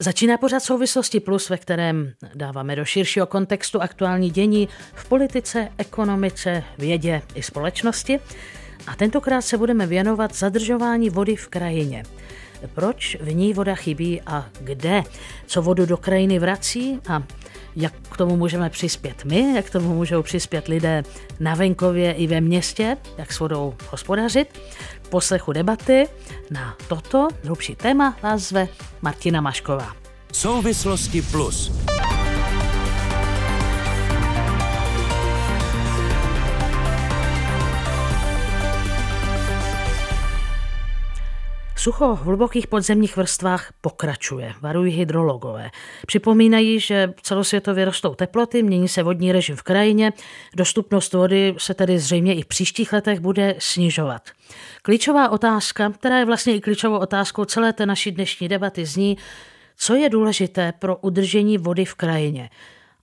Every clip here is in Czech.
Začíná pořád souvislosti plus, ve kterém dáváme do širšího kontextu aktuální dění v politice, ekonomice, vědě i společnosti. A tentokrát se budeme věnovat zadržování vody v krajině. Proč v ní voda chybí a kde? Co vodu do krajiny vrací a jak k tomu můžeme přispět my, jak k tomu můžou přispět lidé na venkově i ve městě, jak s vodou hospodařit. Poslechu debaty na toto hlubší téma vás zve Martina Mašková. Souvislosti plus. Sucho v hlubokých podzemních vrstvách pokračuje, varují hydrologové. Připomínají, že celosvětově rostou teploty, mění se vodní režim v krajině, dostupnost vody se tedy zřejmě i v příštích letech bude snižovat. Klíčová otázka, která je vlastně i klíčovou otázkou celé té naší dnešní debaty, zní, co je důležité pro udržení vody v krajině.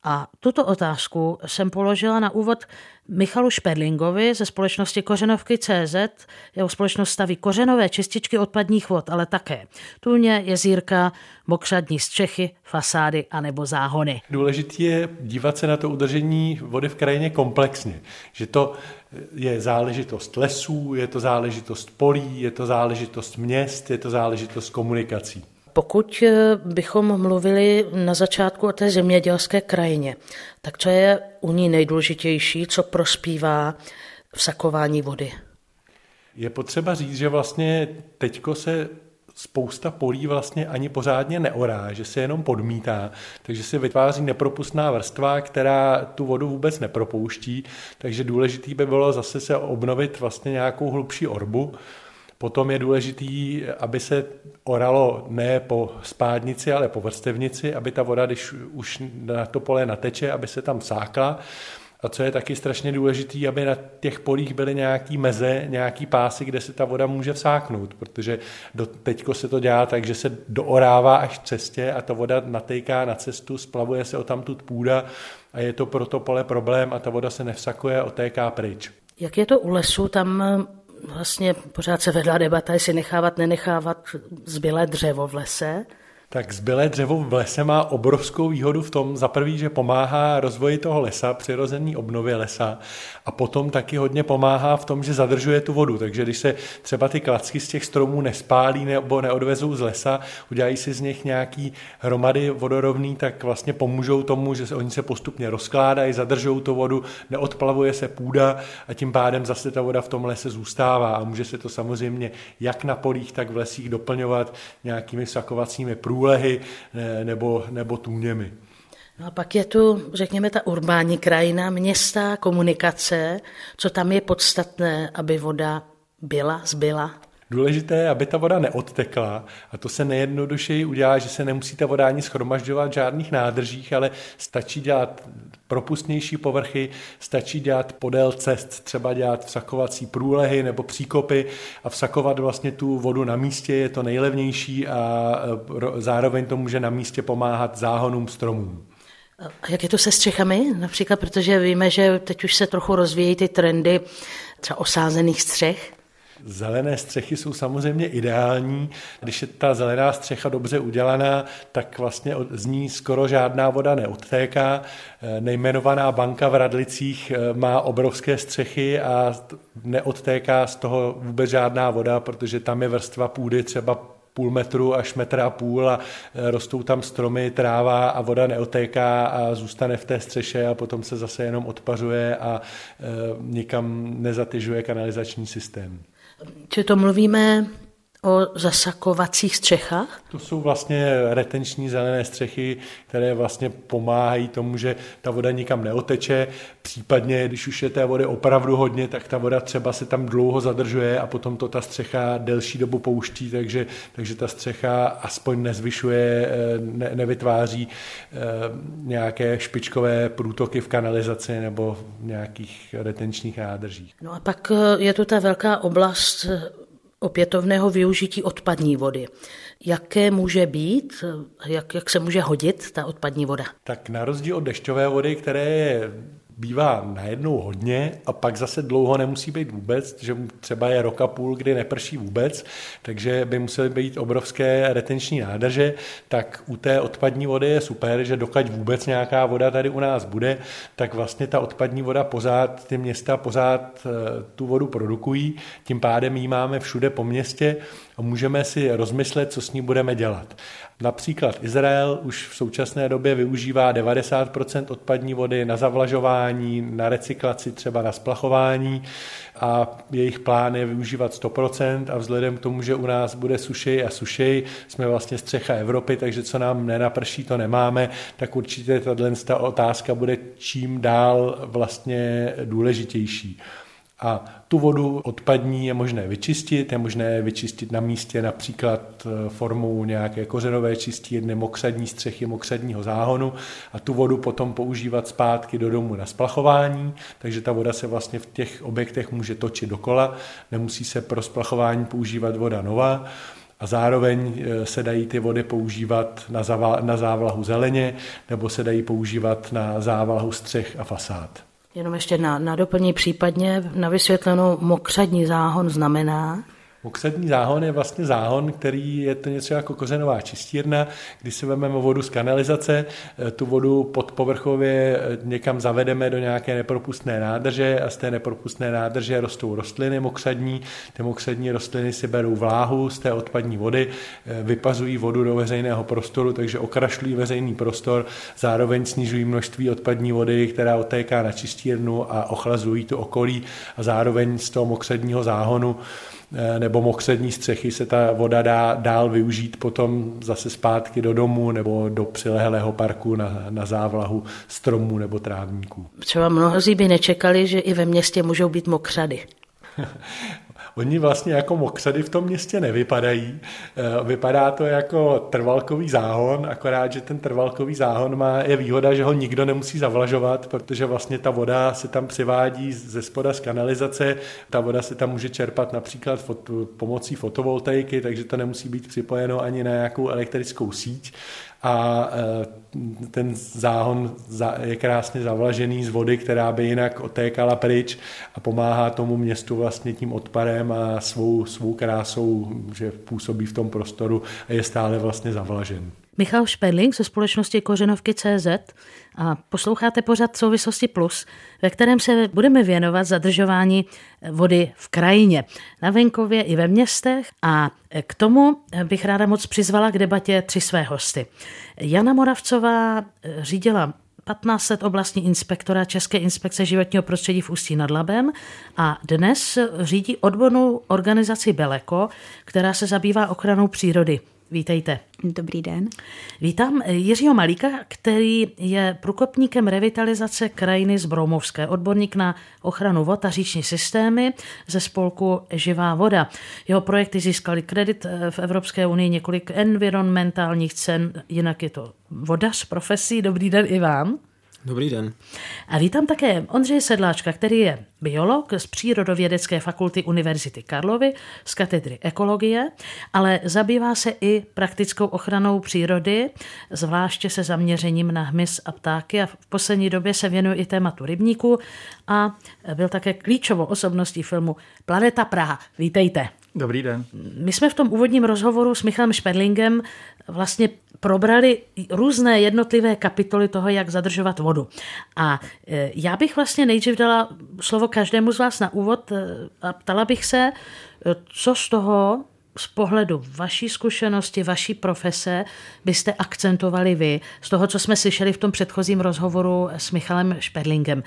A tuto otázku jsem položila na úvod Michalu Šperlingovi ze společnosti Kořenovky CZ. Jeho společnost staví kořenové čističky odpadních vod, ale také tůně, jezírka, mokřadní střechy, fasády a nebo záhony. Důležité je dívat se na to udržení vody v krajině komplexně. Že to je záležitost lesů, je to záležitost polí, je to záležitost měst, je to záležitost komunikací. Pokud eh, bychom mluvili na začátku o té zemědělské krajině, tak co je u ní nejdůležitější, co prospívá v sakování vody? Je potřeba říct, že vlastně teďko se spousta polí vlastně ani pořádně neorá, že se jenom podmítá, takže se vytváří nepropustná vrstva, která tu vodu vůbec nepropouští, takže důležitý by bylo zase se obnovit vlastně nějakou hlubší orbu, Potom je důležitý, aby se oralo ne po spádnici, ale po vrstevnici, aby ta voda, když už na to pole nateče, aby se tam sákla. A co je taky strašně důležité, aby na těch polích byly nějaký meze, nějaký pásy, kde se ta voda může vsáknout, protože do, teďko se to dělá tak, že se doorává až v cestě a ta voda natejká na cestu, splavuje se o tamtud půda a je to pro to pole problém a ta voda se nevsakuje otéká pryč. Jak je to u lesu? Tam vlastně pořád se vedla debata, jestli nechávat, nenechávat zbylé dřevo v lese. Tak zbylé dřevo v lese má obrovskou výhodu v tom, za prvý, že pomáhá rozvoji toho lesa, přirozený obnově lesa a potom taky hodně pomáhá v tom, že zadržuje tu vodu. Takže když se třeba ty klacky z těch stromů nespálí nebo neodvezou z lesa, udělají si z nich nějaký hromady vodorovný, tak vlastně pomůžou tomu, že oni se postupně rozkládají, zadržují tu vodu, neodplavuje se půda a tím pádem zase ta voda v tom lese zůstává a může se to samozřejmě jak na polích, tak v lesích doplňovat nějakými sakovacími průly průlehy eh, nebo, nebo tůněmi. No a pak je tu, řekněme, ta urbání krajina, města, komunikace, co tam je podstatné, aby voda byla, zbyla? Důležité je, aby ta voda neodtekla a to se nejjednodušeji udělá, že se nemusí ta voda ani schromažďovat v žádných nádržích, ale stačí dělat propustnější povrchy, stačí dělat podél cest, třeba dělat vsakovací průlehy nebo příkopy a vsakovat vlastně tu vodu na místě je to nejlevnější a e, zároveň to může na místě pomáhat záhonům stromům. A jak je to se střechami například, protože víme, že teď už se trochu rozvíjí ty trendy třeba osázených střech? Zelené střechy jsou samozřejmě ideální. Když je ta zelená střecha dobře udělaná, tak vlastně z ní skoro žádná voda neodtéká. Nejmenovaná banka v Radlicích eh, má obrovské střechy a neodtéká z toho vůbec žádná voda, protože tam je vrstva půdy třeba půl metru až metra a půl a eh, rostou tam stromy, tráva a voda neotéká a zůstane v té střeše a potom se zase jenom odpařuje a e, nikam nezatěžuje kanalizační systém. Či to mluvíme o zasakovacích střechách? To jsou vlastně retenční zelené střechy, které vlastně pomáhají tomu, že ta voda nikam neoteče. Případně, když už je té vody opravdu hodně, tak ta voda třeba se tam dlouho zadržuje a potom to ta střecha delší dobu pouští, takže, takže ta střecha aspoň nezvyšuje, eh, ne, nevytváří eh, nějaké špičkové průtoky v kanalizaci nebo v nějakých retenčních nádržích. No a pak eh, je tu ta velká oblast opětovného využití odpadní vody. Jaké může být, jak, jak se může hodit ta odpadní voda? Tak na rozdíl od dešťové vody, které je bývá najednou hodně a pak zase dlouho nemusí být vůbec, že třeba je roka půl, kdy neprší vůbec, takže by musely být obrovské retenční nádrže, tak u té odpadní vody je super, že dokud vůbec nějaká voda tady u nás bude, tak vlastně ta odpadní voda pořád, ty města pořád eh, tu vodu produkují, tím pádem ji máme všude po městě a můžeme si rozmyslet, co s ní budeme dělat. Například Izrael už v současné době využívá 90% odpadní vody na zavlažování, na recyklaci, třeba na splachování a jejich plán je využívat 100% a vzhledem k tomu, že u nás bude sušej a sušej, jsme vlastně střecha Evropy, takže co nám nenaprší, to nemáme, tak určitě tato otázka bude čím dál vlastně důležitější. A tu vodu odpadní je možné vyčistit, je možné vyčistit na místě například eh, formou nějaké kořenové čistírny, mokřadní střechy, mokřadního záhonu a tu vodu potom používat zpátky do domu na splachování, takže ta voda se vlastně v těch objektech může točit dokola, nemusí se pro splachování používat voda nová a zároveň eh, se dají ty vody používat na, na závlahu zeleně nebo se dají používat na závlahu střech a fasád. Jenom ještě na, na doplní případně na vysvětlenou mokřadní záhon znamená? Mokřadní záhon je vlastně záhon, který je to něco jako kořenová čistírna, kdy si vezmeme vodu z kanalizace, eh, tu vodu podpovrchově eh, někam zavedeme do nějaké nepropustné nádrže a z té nepropustné nádrže rostou rostliny mokřadní. Ty mokřadní rostliny si berou vláhu z té odpadní vody, eh, vypazují vodu do veřejného prostoru, takže okrašlují veřejný prostor, zároveň snižují množství odpadní vody, která otéká na čistírnu a ochlazují to okolí a zároveň z toho mokřadního záhonu nebo mokřadní střechy se ta voda dá dál využít potom zase zpátky do domu nebo do přilehlého parku na, na závlahu stromů nebo trávníků. Třeba mnozí by nečekali, že i ve městě můžou být mokřady. Oni vlastně jako mokřady v tom městě nevypadají. Eh, vypadá to jako trvalkový záhon, akorát, že ten trvalkový záhon má, je výhoda, že ho nikdo nemusí zavlažovat, protože vlastně ta voda se tam přivádí ze spoda z kanalizace. Ta voda se tam může čerpat například fot, pomocí fotovoltaiky, takže to nemusí být připojeno ani na nějakou elektrickou síť a e, ten záhon je krásně zavlažený z vody, která by jinak otékala pryč a pomáhá tomu městu vlastně tím odpadem a svou, svou krásou, že působí v tom prostoru a je stále vlastně zavlažen. Michal Šperling ze společnosti Kořenovky CZ a posloucháte pořad Souvislosti Plus, ve kterém se budeme věnovat zadržování vody v krajině, na venkově i ve městech a k tomu bych ráda moc přizvala k debatě tři své hosty. Jana Moravcová řídila 1500 oblastní inspektora České inspekce životního prostředí v Ústí nad Labem a dnes řídí odbornou organizaci Beleko, která se zabývá ochranou přírody. Vítejte. Dobrý den. Vítám Jiřího Malíka, který je průkopníkem revitalizace krajiny z Broumovské, odborník na ochranu vod a říční systémy ze spolku Živá voda. Jeho projekty získaly kredit v Evropské unii několik environmentálních cen, jinak je to voda z profesí. Dobrý den i vám. Dobrý den. A vítám také Ondřeje Sedláčka, který je biolog z Přírodovědecké fakulty Univerzity Karlovy z katedry ekologie, ale zabývá se i praktickou ochranou přírody, zvláště se zaměřením na hmyz a ptáky a v poslední době se věnuje i tématu rybníku a byl také klíčovou osobností filmu Planeta Praha. Vítejte. Dobrý den. My jsme v tom úvodním rozhovoru s Michalem Šperlingem vlastně probrali různé jednotlivé kapitoly toho, jak zadržovat vodu. A e, já bych vlastně nejdřív dala slovo každému z vás na úvod e, a ptala bych se, e, co z toho z pohledu vaší zkušenosti, vaší profese byste akcentovali vy z toho, co jsme slyšeli v tom předchozím rozhovoru s Michalem Šperlingem.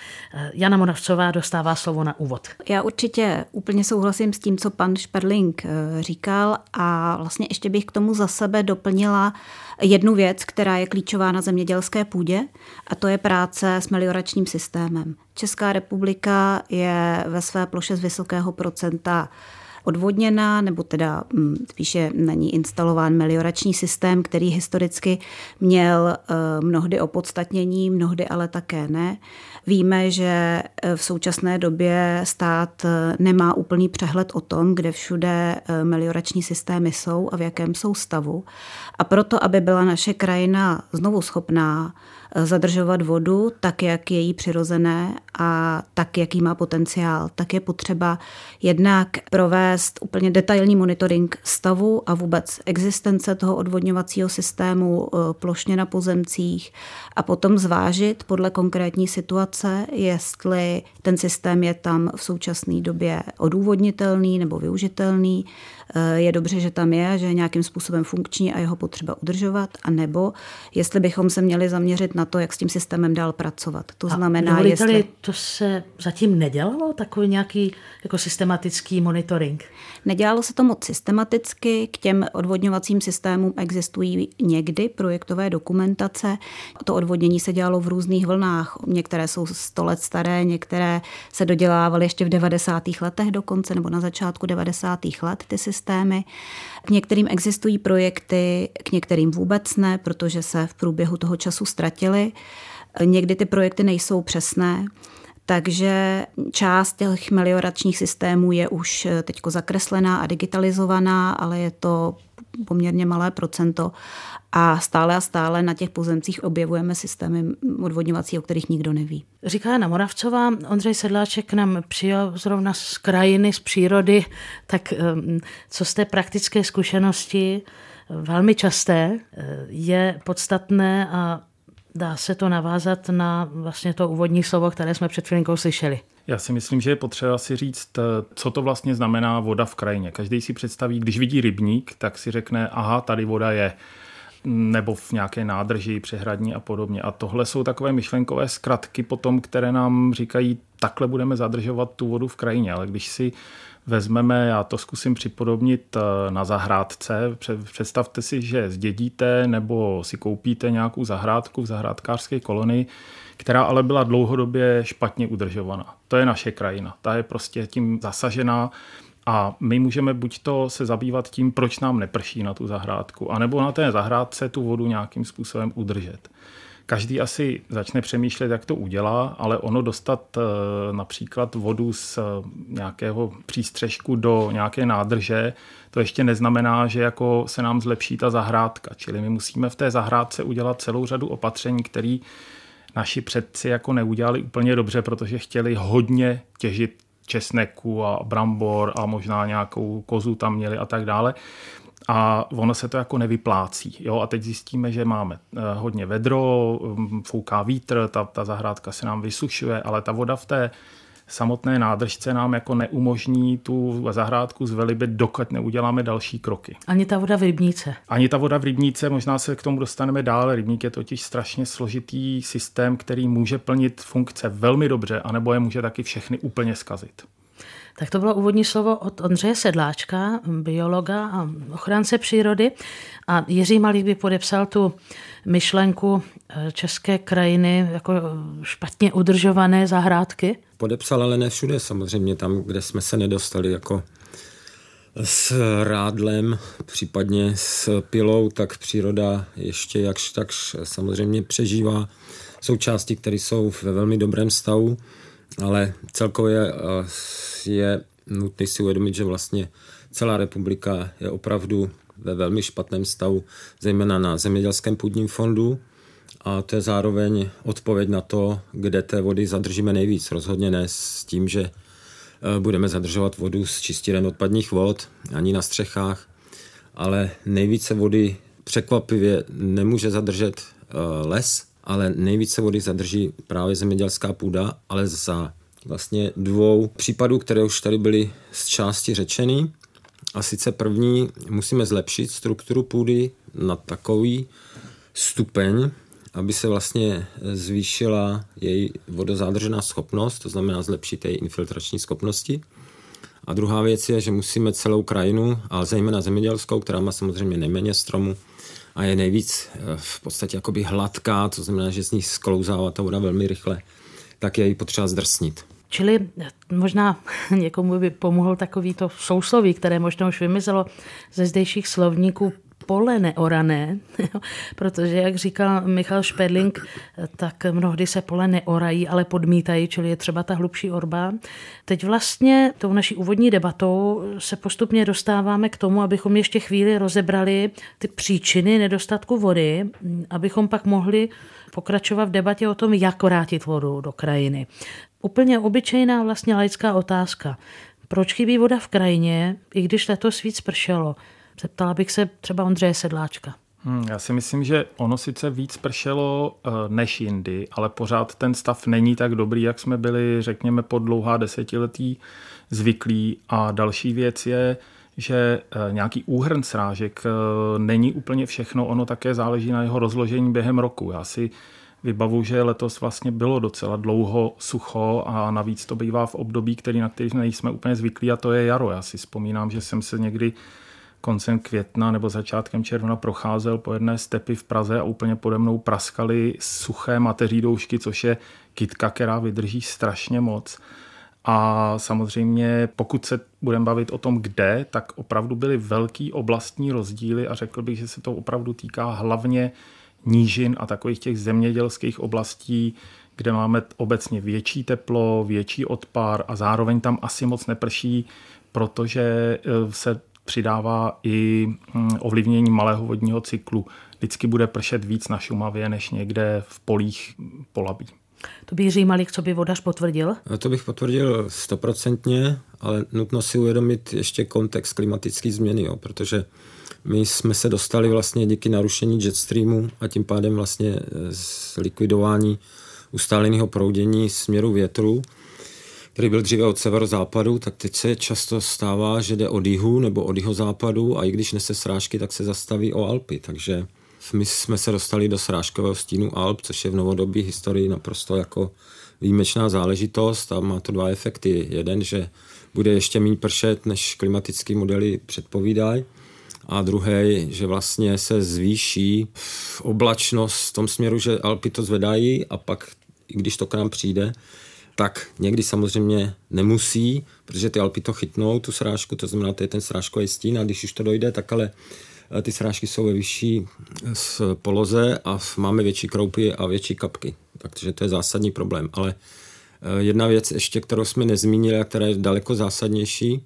Jana Moravcová dostává slovo na úvod. Já určitě úplně souhlasím s tím, co pan Šperling říkal a vlastně ještě bych k tomu za sebe doplnila jednu věc, která je klíčová na zemědělské půdě, a to je práce s melioračním systémem. Česká republika je ve své ploše z vysokého procenta odvodněná, nebo teda hm, spíše na ní instalován meliorační systém, který historicky měl eh, mnohdy opodstatnění, mnohdy ale také ne. Víme, že eh, v současné době stát eh, nemá úplný přehled o tom, kde všude meliorační systémy jsou a v jakém jsou stavu. A proto, aby byla naše krajina znovu schopná zadržovat vodu tak, jak je jí přirozené a tak, jaký má potenciál, tak je potřeba jednak provést úplně detailní monitoring stavu a vůbec existence toho odvodňovacího systému eh, plošně na pozemcích a potom zvážit podle konkrétní situace, jestli ten systém je tam v současné době odůvodnitelný nebo využitelný, je dobře, že tam je, že je nějakým způsobem funkční a jeho potřeba udržovat, a nebo jestli bychom se měli zaměřit na to, jak s tím systémem dál pracovat. To a znamená, jestli... to se zatím nedělalo, takový nějaký jako systematický monitoring? Nedělalo se to moc systematicky, k těm odvodňovacím systémům existují někdy projektové dokumentace. To odvodnění se dělalo v různých vlnách. Některé jsou 100 let staré, některé se dodělávaly ještě v 90. letech dokonce, nebo na začátku 90. let ty systémy. K některým existují projekty, k některým vůbec ne, protože se v průběhu toho času ztratily. Někdy ty projekty nejsou přesné. Takže část těch melioračních systémů je už teď zakreslená a digitalizovaná, ale je to poměrně malé procento a stále a stále na těch pozemcích objevujeme systémy odvodňovací, o kterých nikdo neví. Říká Jana Moravcová, Ondřej Sedláček nám přijel zrovna z krajiny, z přírody, tak ehm, co z té praktické zkušenosti, velmi časté, eh, je podstatné a dá se to navázat na vlastně to úvodní slovo, které jsme před chvilinkou slyšeli. Já si myslím, že je potřeba si říct, eh, co to vlastně znamená voda v krajině. Každý si představí, když vidí rybník, tak si řekne, aha, tady voda je nebo v nějaké nádrži, přehradní a podobně. A tohle jsou takové myšlenkové zkratky potom, které nám říkají, takhle budeme zadržovat tu vodu v krajině. Ale když si vezmeme, já to zkusím připodobnit eh, na zahrádce. Představte si, že zdědíte nebo si koupíte nějakou zahrádku v zahrádkářské kolonii, která ale byla dlouhodobě špatně udržovaná. To je naše krajina. Ta je prostě tím zasažená a my můžeme buď to se zabývat tím, proč nám neprší na tu zahrádku, anebo na té zahrádce tu vodu nějakým způsobem udržet. Každý asi začne přemýšlet, jak to udělá, ale ono dostat eh, například vodu z eh, nějakého přístřežku do nějaké nádrže, to ještě neznamená, že jako se nám zlepší ta zahrádka. Čili my musíme v té zahrádce udělat celou řadu opatření, které naši předci jako neudělali úplně dobře, protože chtěli hodně těžit česneku a brambor a možná nějakou kozu tam měli a tak dále. A ono se to jako nevyplácí. Jo? A teď zjistíme, že máme eh, hodně vedro, mm, fouká vítr, ta, ta zahrádka se nám vysušuje, ale ta voda v té samotné nádržce nám jako neumožní tu zahrádku zvelibit, dokud neuděláme další kroky. Ani ta voda v rybníce. Ani ta voda v rybníce, možná se k tomu dostaneme dále. Rybník je totiž strašně složitý systém, který může plnit funkce velmi dobře, anebo je může taky všechny úplně zkazit. Tak to bylo úvodní slovo od Ondřeje Sedláčka, biologa a ochránce přírody. A Jiří Malý by podepsal tu myšlenku eh, české krajiny jako špatně udržované zahrádky? Podepsal, ale ne všude samozřejmě, tam, kde jsme se nedostali jako s rádlem, případně s pilou, tak příroda ještě jakž takž samozřejmě přežívá. součásti, které jsou ve velmi dobrém stavu, ale celkově eh, je nutné si uvědomit, že vlastně celá republika je opravdu ve velmi špatném stavu, zejména na zemědělském půdním fondu. A to je zároveň odpověď na to, kde té vody zadržíme nejvíc. Rozhodně ne s tím, že eh, budeme zadržovat vodu z čistíren odpadních vod, ani na střechách, ale nejvíce vody překvapivě nemůže zadržet eh, les, ale nejvíce vody zadrží právě zemědělská půda, ale za vlastně dvou případů, které už tady byly z části řečeny. A sice první, musíme zlepšit strukturu půdy na takový stupeň, aby se vlastně zvýšila její vodozádržená schopnost, to znamená zlepšit její infiltrační schopnosti. A druhá věc je, že musíme celou krajinu, a zejména zemědělskou, která má samozřejmě nejméně stromů a je nejvíc eh, v podstatě jakoby hladká, to znamená, že z ní sklouzává ta voda velmi rychle, tak je ji potřeba zdrsnit. Čili možná někomu by pomohl takový to sousloví, které možná už vymizelo ze zdejších slovníků pole neorané, protože, jak říkal Michal Šperling, tak mnohdy se pole neorají, ale podmítají, čili je třeba ta hlubší orba. Teď vlastně tou naší úvodní debatou se postupně dostáváme k tomu, abychom ještě chvíli rozebrali ty příčiny nedostatku vody, abychom pak mohli pokračovat v debatě o tom, jak vrátit vodu do krajiny. Úplně obyčejná vlastně laická otázka. Proč chybí voda v krajině, i když letos víc pršelo? Zeptala bych se třeba Ondřeje Sedláčka. Hmm, já si myslím, že ono sice víc pršelo uh, než jindy, ale pořád ten stav není tak dobrý, jak jsme byli, řekněme, po dlouhá desetiletí zvyklí. A další věc je, že uh, nějaký úhrn srážek uh, není úplně všechno, ono také záleží na jeho rozložení během roku. Já si vybavu, že letos vlastně bylo docela dlouho sucho a navíc to bývá v období, který, na který nejsme úplně zvyklí a to je jaro. Já si vzpomínám, že jsem se někdy koncem května nebo začátkem června procházel po jedné stepy v Praze a úplně pode mnou praskaly suché mateří doušky, což je kytka, která vydrží strašně moc. A samozřejmě, pokud se budeme bavit o tom, kde, tak opravdu byly velký oblastní rozdíly a řekl bych, že se to opravdu týká hlavně nížin a takových těch zemědělských oblastí, kde máme obecně větší teplo, větší odpar a zároveň tam asi moc neprší, protože eh, se přidává i hm, ovlivnění malého vodního cyklu. Vždycky bude pršet víc na Šumavě než někde v polích polabí. To by Jiří Malík, co by vodař potvrdil? No, to bych potvrdil stoprocentně, ale nutno si uvědomit ještě kontext klimatické změny, jo, protože my jsme se dostali vlastně díky narušení jetstreamu a tím pádem vlastně eh, z likvidování ustáleného proudění směru větru, který byl dříve od severozápadu, tak teď se často stává, že jde od jihu nebo od západu a i když nese srážky, tak se zastaví o Alpy. Takže my jsme se dostali do srážkového stínu Alp, což je v novodobí historii naprosto jako výjimečná záležitost a má to dva efekty. Jeden, že bude ještě méně pršet, než klimatické modely předpovídají a druhý, že vlastně se zvýší oblačnost v tom směru, že Alpy to zvedají a pak, i když to k nám přijde, tak někdy samozřejmě nemusí, protože ty Alpy to chytnou, tu srážku, to znamená, to je ten srážkový stín a když už to dojde, tak ale eh, ty srážky jsou ve vyšší poloze a máme větší kroupy a větší kapky. Takže to je zásadní problém. Ale eh, jedna věc ještě, kterou jsme nezmínili a která je daleko zásadnější,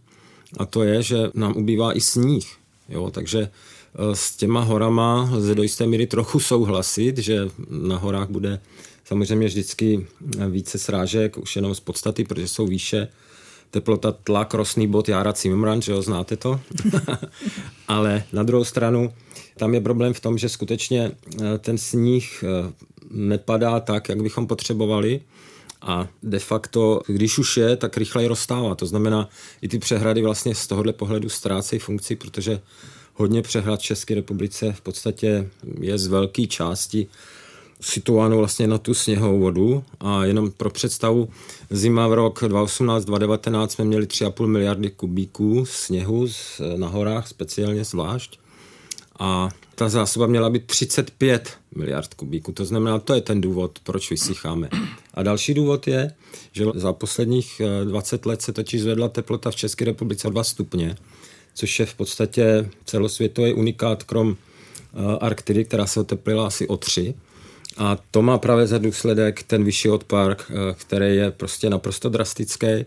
a to je, že nám ubývá i sníh. Jo, takže eh, s těma horama lze do jisté míry trochu souhlasit, že na horách bude samozřejmě vždycky více srážek, už jenom z podstaty, protože jsou výše, teplota, tlak, rostný bod, Jára Cimran, že jo, znáte to? Ale na druhou stranu, tam je problém v tom, že skutečně eh, ten sníh eh, nepadá tak, jak bychom potřebovali a de facto, když už je, tak rychleji rozstává. To znamená, i ty přehrady vlastně z tohohle pohledu ztrácejí funkci, protože hodně přehrad v České republice v podstatě je z velké části situováno vlastně na tu sněhovou vodu a jenom pro představu, zima v rok 2018-2019 jsme měli 3,5 miliardy kubíků sněhu na horách, speciálně zvlášť a ta zásoba měla být 35 miliard kubíků. To znamená, to je ten důvod, proč vysycháme. A další důvod je, že za posledních 20 eh, let se totiž zvedla teplota v České republice o 2 stupně, což je v podstatě celosvětový unikát krom eh, Arktidy, která se oteplila asi o 3. A to má právě za důsledek ten vyšší odpar, eh, který je prostě naprosto drastický.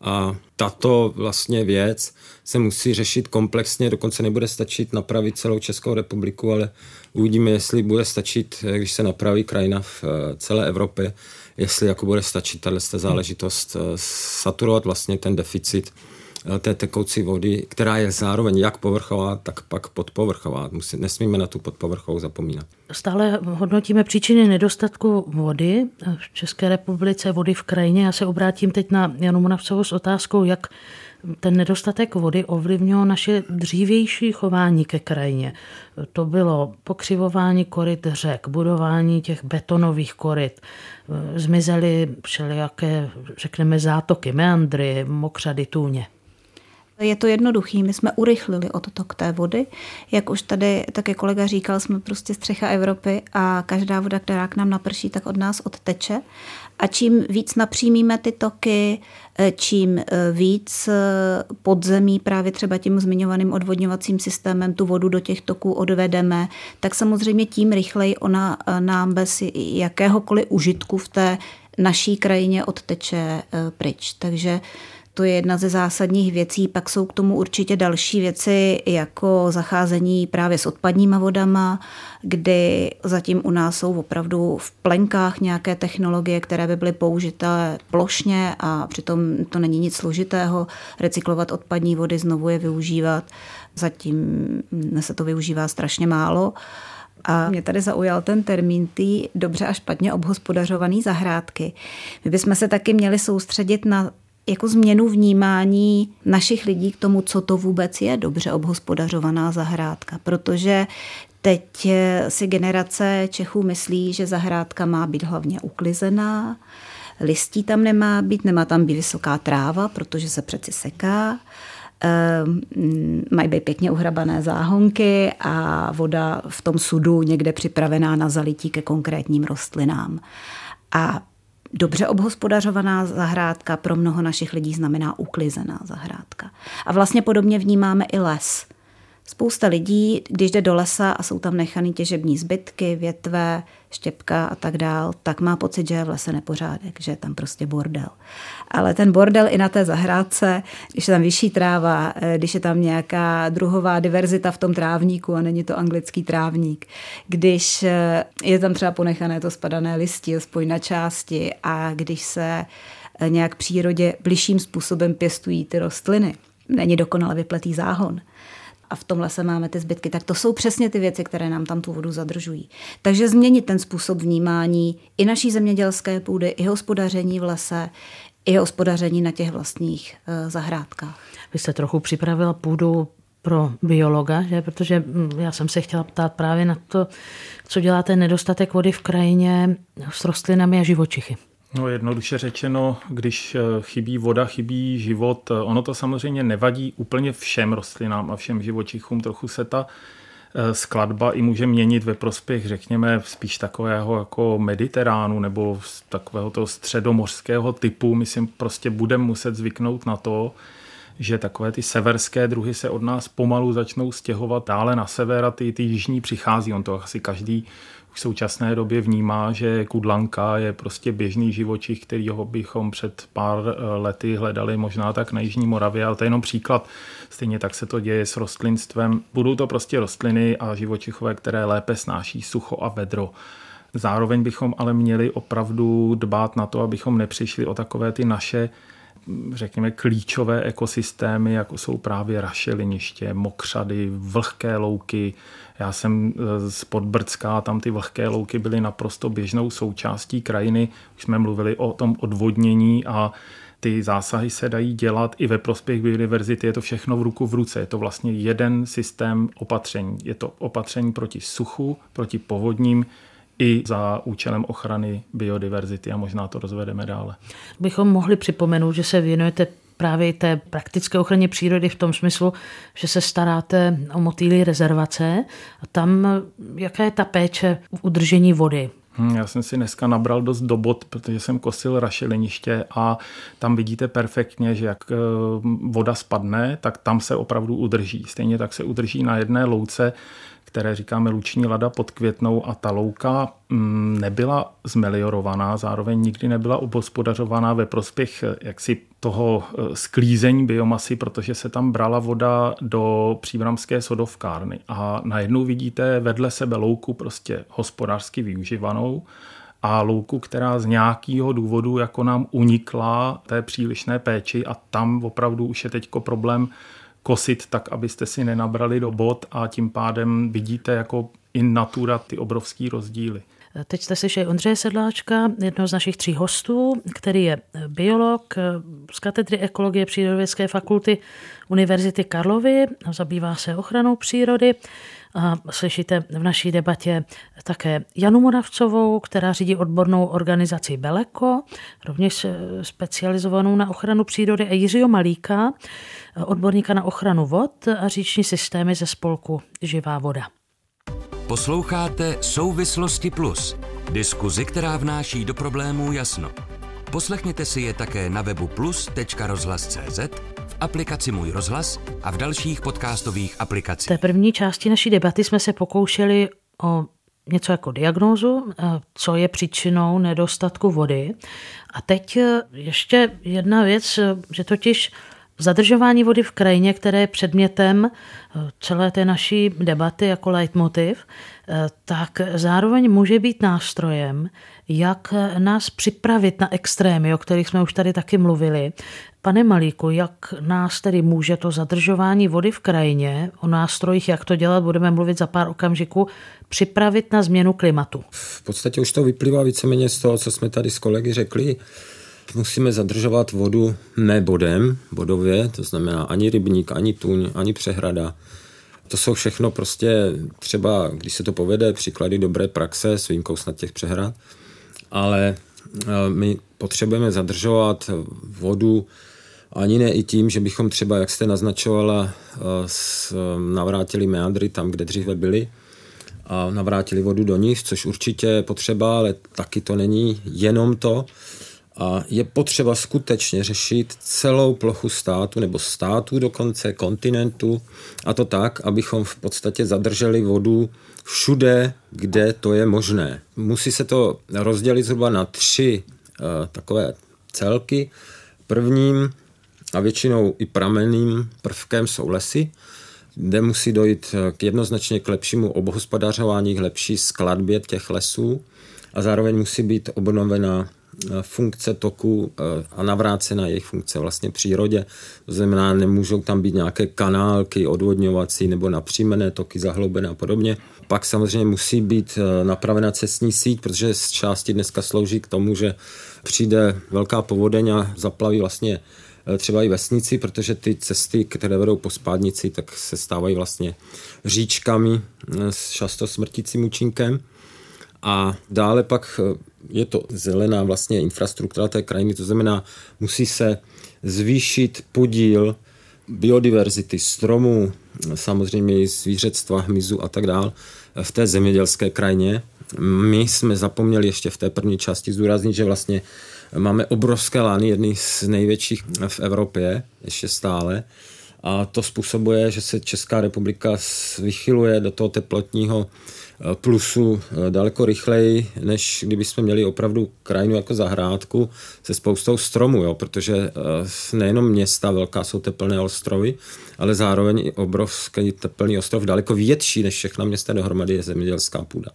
A tato vlastně věc se musí řešit komplexně, dokonce nebude stačit napravit celou Českou republiku, ale uvidíme, jestli bude stačit, když se napraví krajina v eh, celé Evropě, jestli jako bude stačit tahle záležitost eh, saturovat vlastně ten deficit. Eh, té tekoucí vody, která je zároveň jak povrchová, tak pak podpovrchová. Musí, nesmíme na tu podpovrchovou zapomínat. Stále hodnotíme příčiny nedostatku vody v České republice, vody v krajině. Já se obrátím teď na Janu Monavcovou s otázkou, jak ten nedostatek vody ovlivnil naše dřívější chování ke krajině. To bylo pokřivování koryt řek, budování těch betonových koryt, zmizely všelijaké, řekneme, zátoky, meandry, mokřady, tůně. Je to jednoduchý, my jsme urychlili odtok té vody. Jak už tady také kolega říkal, jsme prostě střecha Evropy a každá voda, která k nám naprší, tak od nás odteče. A čím víc napřímíme ty toky, eh, čím eh, víc eh, podzemí právě třeba tím zmiňovaným odvodňovacím systémem tu vodu do těch toků odvedeme, tak samozřejmě tím rychleji ona nám bez jakéhokoliv užitku v té naší krajině odteče pryč. Takže to je jedna ze zásadních věcí. Pak jsou k tomu určitě další věci, jako zacházení právě s odpadníma vodama, kdy zatím u nás jsou opravdu v plenkách nějaké technologie, které by byly použité plošně a přitom to není nic složitého. Recyklovat odpadní vody, znovu je využívat. Zatím se to využívá strašně málo. A mě tady zaujal ten termín ty dobře a špatně obhospodařované zahrádky. My bychom se taky měli soustředit na jako změnu vnímání našich lidí k tomu, co to vůbec je dobře obhospodařovaná zahrádka, protože teď si generace Čechů myslí, že zahrádka má být hlavně uklizená, listí tam nemá být, nemá tam být vysoká tráva, protože se přeci seká, ehm, mají být pěkně uhrabané záhonky a voda v tom sudu někde připravená na zalití ke konkrétním rostlinám. A dobře obhospodařovaná zahrádka pro mnoho našich lidí znamená uklizená zahrádka. A vlastně podobně vnímáme i les. Spousta lidí, když jde do lesa a jsou tam nechaný těžební zbytky, větve, štěpka a tak dál, tak má pocit, že je v lese nepořádek, že je tam prostě bordel. Ale ten bordel i na té zahrádce, když je tam vyšší tráva, eh, když je tam nějaká druhová diverzita v tom trávníku a není to anglický trávník, když eh, je tam třeba ponechané to spadané listí, aspoň na části a když se eh, nějak přírodě bližším způsobem pěstují ty rostliny, není dokonale vypletý záhon, a v tom lese máme ty zbytky, tak to jsou přesně ty věci, které nám tam tu vodu zadržují. Takže změnit ten způsob vnímání i naší zemědělské půdy, i hospodaření v lese, i hospodaření na těch vlastních uh, zahrádkách. Vy jste trochu připravila půdu pro biologa, že? protože hm, já jsem se chtěla ptát právě na to, co dělá ten nedostatek vody v krajině s rostlinami a živočichy. No jednoduše řečeno, když eh, chybí voda, chybí život, eh, ono to samozřejmě nevadí úplně všem rostlinám a všem živočichům, trochu se ta eh, skladba i může měnit ve prospěch, řekněme, spíš takového jako mediteránu nebo takového toho středomořského typu. Myslím, prostě budeme muset zvyknout na to, že takové ty severské druhy se od nás pomalu začnou stěhovat dále na sever a ty, ty jižní přichází. On to asi každý v současné době vnímá, že kudlanka je prostě běžný živočich, kterýho bychom před pár eh, lety hledali možná tak na Jižní Moravě, ale to je jenom příklad. Stejně tak se to děje s rostlinstvem. Budou to prostě rostliny a živočichové, které lépe snáší sucho a vedro. Zároveň bychom ale měli opravdu dbát na to, abychom nepřišli o takové ty naše řekněme, klíčové ekosystémy, jako jsou právě rašeliniště, mokřady, vlhké louky. Já jsem eh, z Podbrdská, tam ty vlhké louky byly naprosto běžnou součástí krajiny. Už jsme mluvili o tom odvodnění a ty zásahy se dají dělat i ve prospěch biodiverzity. Je to všechno v ruku v ruce. Je to vlastně jeden systém opatření. Je to opatření proti suchu, proti povodním, i za účelem ochrany biodiverzity a možná to rozvedeme dále. Bychom mohli připomenout, že se věnujete právě té praktické ochraně přírody v tom smyslu, že se staráte o motýly rezervace a tam jaká je ta péče v udržení vody? Hm, já jsem si dneska nabral dost do bod, protože jsem kosil rašeliniště a tam vidíte perfektně, že jak eh, voda spadne, tak tam se opravdu udrží. Stejně tak se udrží na jedné louce které říkáme luční lada pod květnou a ta louka mm, nebyla zmeliorovaná, zároveň nikdy nebyla obospodařovaná ve prospěch eh, jaksi toho eh, sklízení biomasy, protože se tam brala voda do příbramské sodovkárny. A najednou vidíte vedle sebe louku prostě hospodářsky využívanou a louku, která z nějakého důvodu jako nám unikla té přílišné péči a tam opravdu už je teďko problém kosit tak, abyste si nenabrali do bod a tím pádem vidíte jako in natura ty obrovský rozdíly. Teď jste slyšeli Ondřeje Sedláčka, jednoho z našich tří hostů, který je biolog z katedry ekologie Přírodovědské fakulty Univerzity Karlovy, zabývá se ochranou přírody A slyšíte v naší debatě také Janu Moravcovou, která řídí odbornou organizaci Beleko, rovněž specializovanou na ochranu přírody, a Jiřího Malíka, odborníka na ochranu vod a říční systémy ze spolku Živá voda. Posloucháte Souvislosti Plus, diskuzi, která vnáší do problémů jasno. Poslechněte si je také na webu plus.rozhlas.cz, aplikaci Můj rozhlas a v dalších podcastových aplikacích. V té první části naší debaty jsme se pokoušeli o něco jako diagnózu, eh, co je příčinou nedostatku vody. A teď eh, ještě jedna věc, eh, že totiž Zadržování vody v krajině, které je předmětem celé té naší debaty jako leitmotiv, tak zároveň může být nástrojem, jak nás připravit na extrémy, o kterých jsme už tady taky mluvili. Pane Malíku, jak nás tedy může to zadržování vody v krajině, o nástrojích, jak to dělat, budeme mluvit za pár okamžiků, připravit na změnu klimatu? V podstatě už to vyplývá víceméně z toho, co jsme tady s kolegy řekli. Musíme zadržovat vodu ne bodem, bodově, to znamená ani rybník, ani tuň, ani přehrada. To jsou všechno prostě třeba, když se to povede, příklady dobré praxe s výjimkou snad těch přehrad ale eh, my potřebujeme zadržovat vodu ani ne i tím, že bychom třeba, jak jste naznačovala, eh, navrátili meandry tam, kde dříve byly a navrátili vodu do nich, což určitě je potřeba, ale taky to není jenom to. A je potřeba skutečně řešit celou plochu státu nebo států dokonce, kontinentu a to tak, abychom v podstatě zadrželi vodu všude, kde to je možné. Musí se to rozdělit zhruba na tři takové celky. Prvním a většinou i pramenným prvkem jsou lesy, kde musí dojít k jednoznačně k lepšímu obhospodařování, k lepší skladbě těch lesů a zároveň musí být obnovena funkce toku eh, a navrácena jejich funkce vlastně přírodě. To znamená, nemůžou tam být nějaké kanálky odvodňovací nebo napřímené toky zahloubené a podobně. Pak samozřejmě musí být eh, napravena cestní síť, protože z části dneska slouží k tomu, že přijde velká povodeň a zaplaví vlastně eh, třeba i vesnici, protože ty cesty, které vedou po spádnici, tak se stávají vlastně říčkami s často smrtícím účinkem. A dále pak eh, je to zelená vlastně infrastruktura té krajiny, to znamená, musí se zvýšit podíl biodiverzity stromů, samozřejmě i zvířectva, hmyzu a tak dále v té zemědělské krajině. My jsme zapomněli ještě v té první části zdůraznit, že vlastně máme obrovské lány, jedny z největších v Evropě, ještě stále. A to způsobuje, že se Česká republika vychyluje do toho teplotního Eh, plusu eh, daleko rychleji, než kdyby jsme měli opravdu krajinu jako zahrádku se spoustou stromů, jo, protože eh, nejenom města velká jsou teplné ostrovy, ale zároveň i obrovský teplný ostrov, daleko větší než všechna města dohromady je zemědělská půda.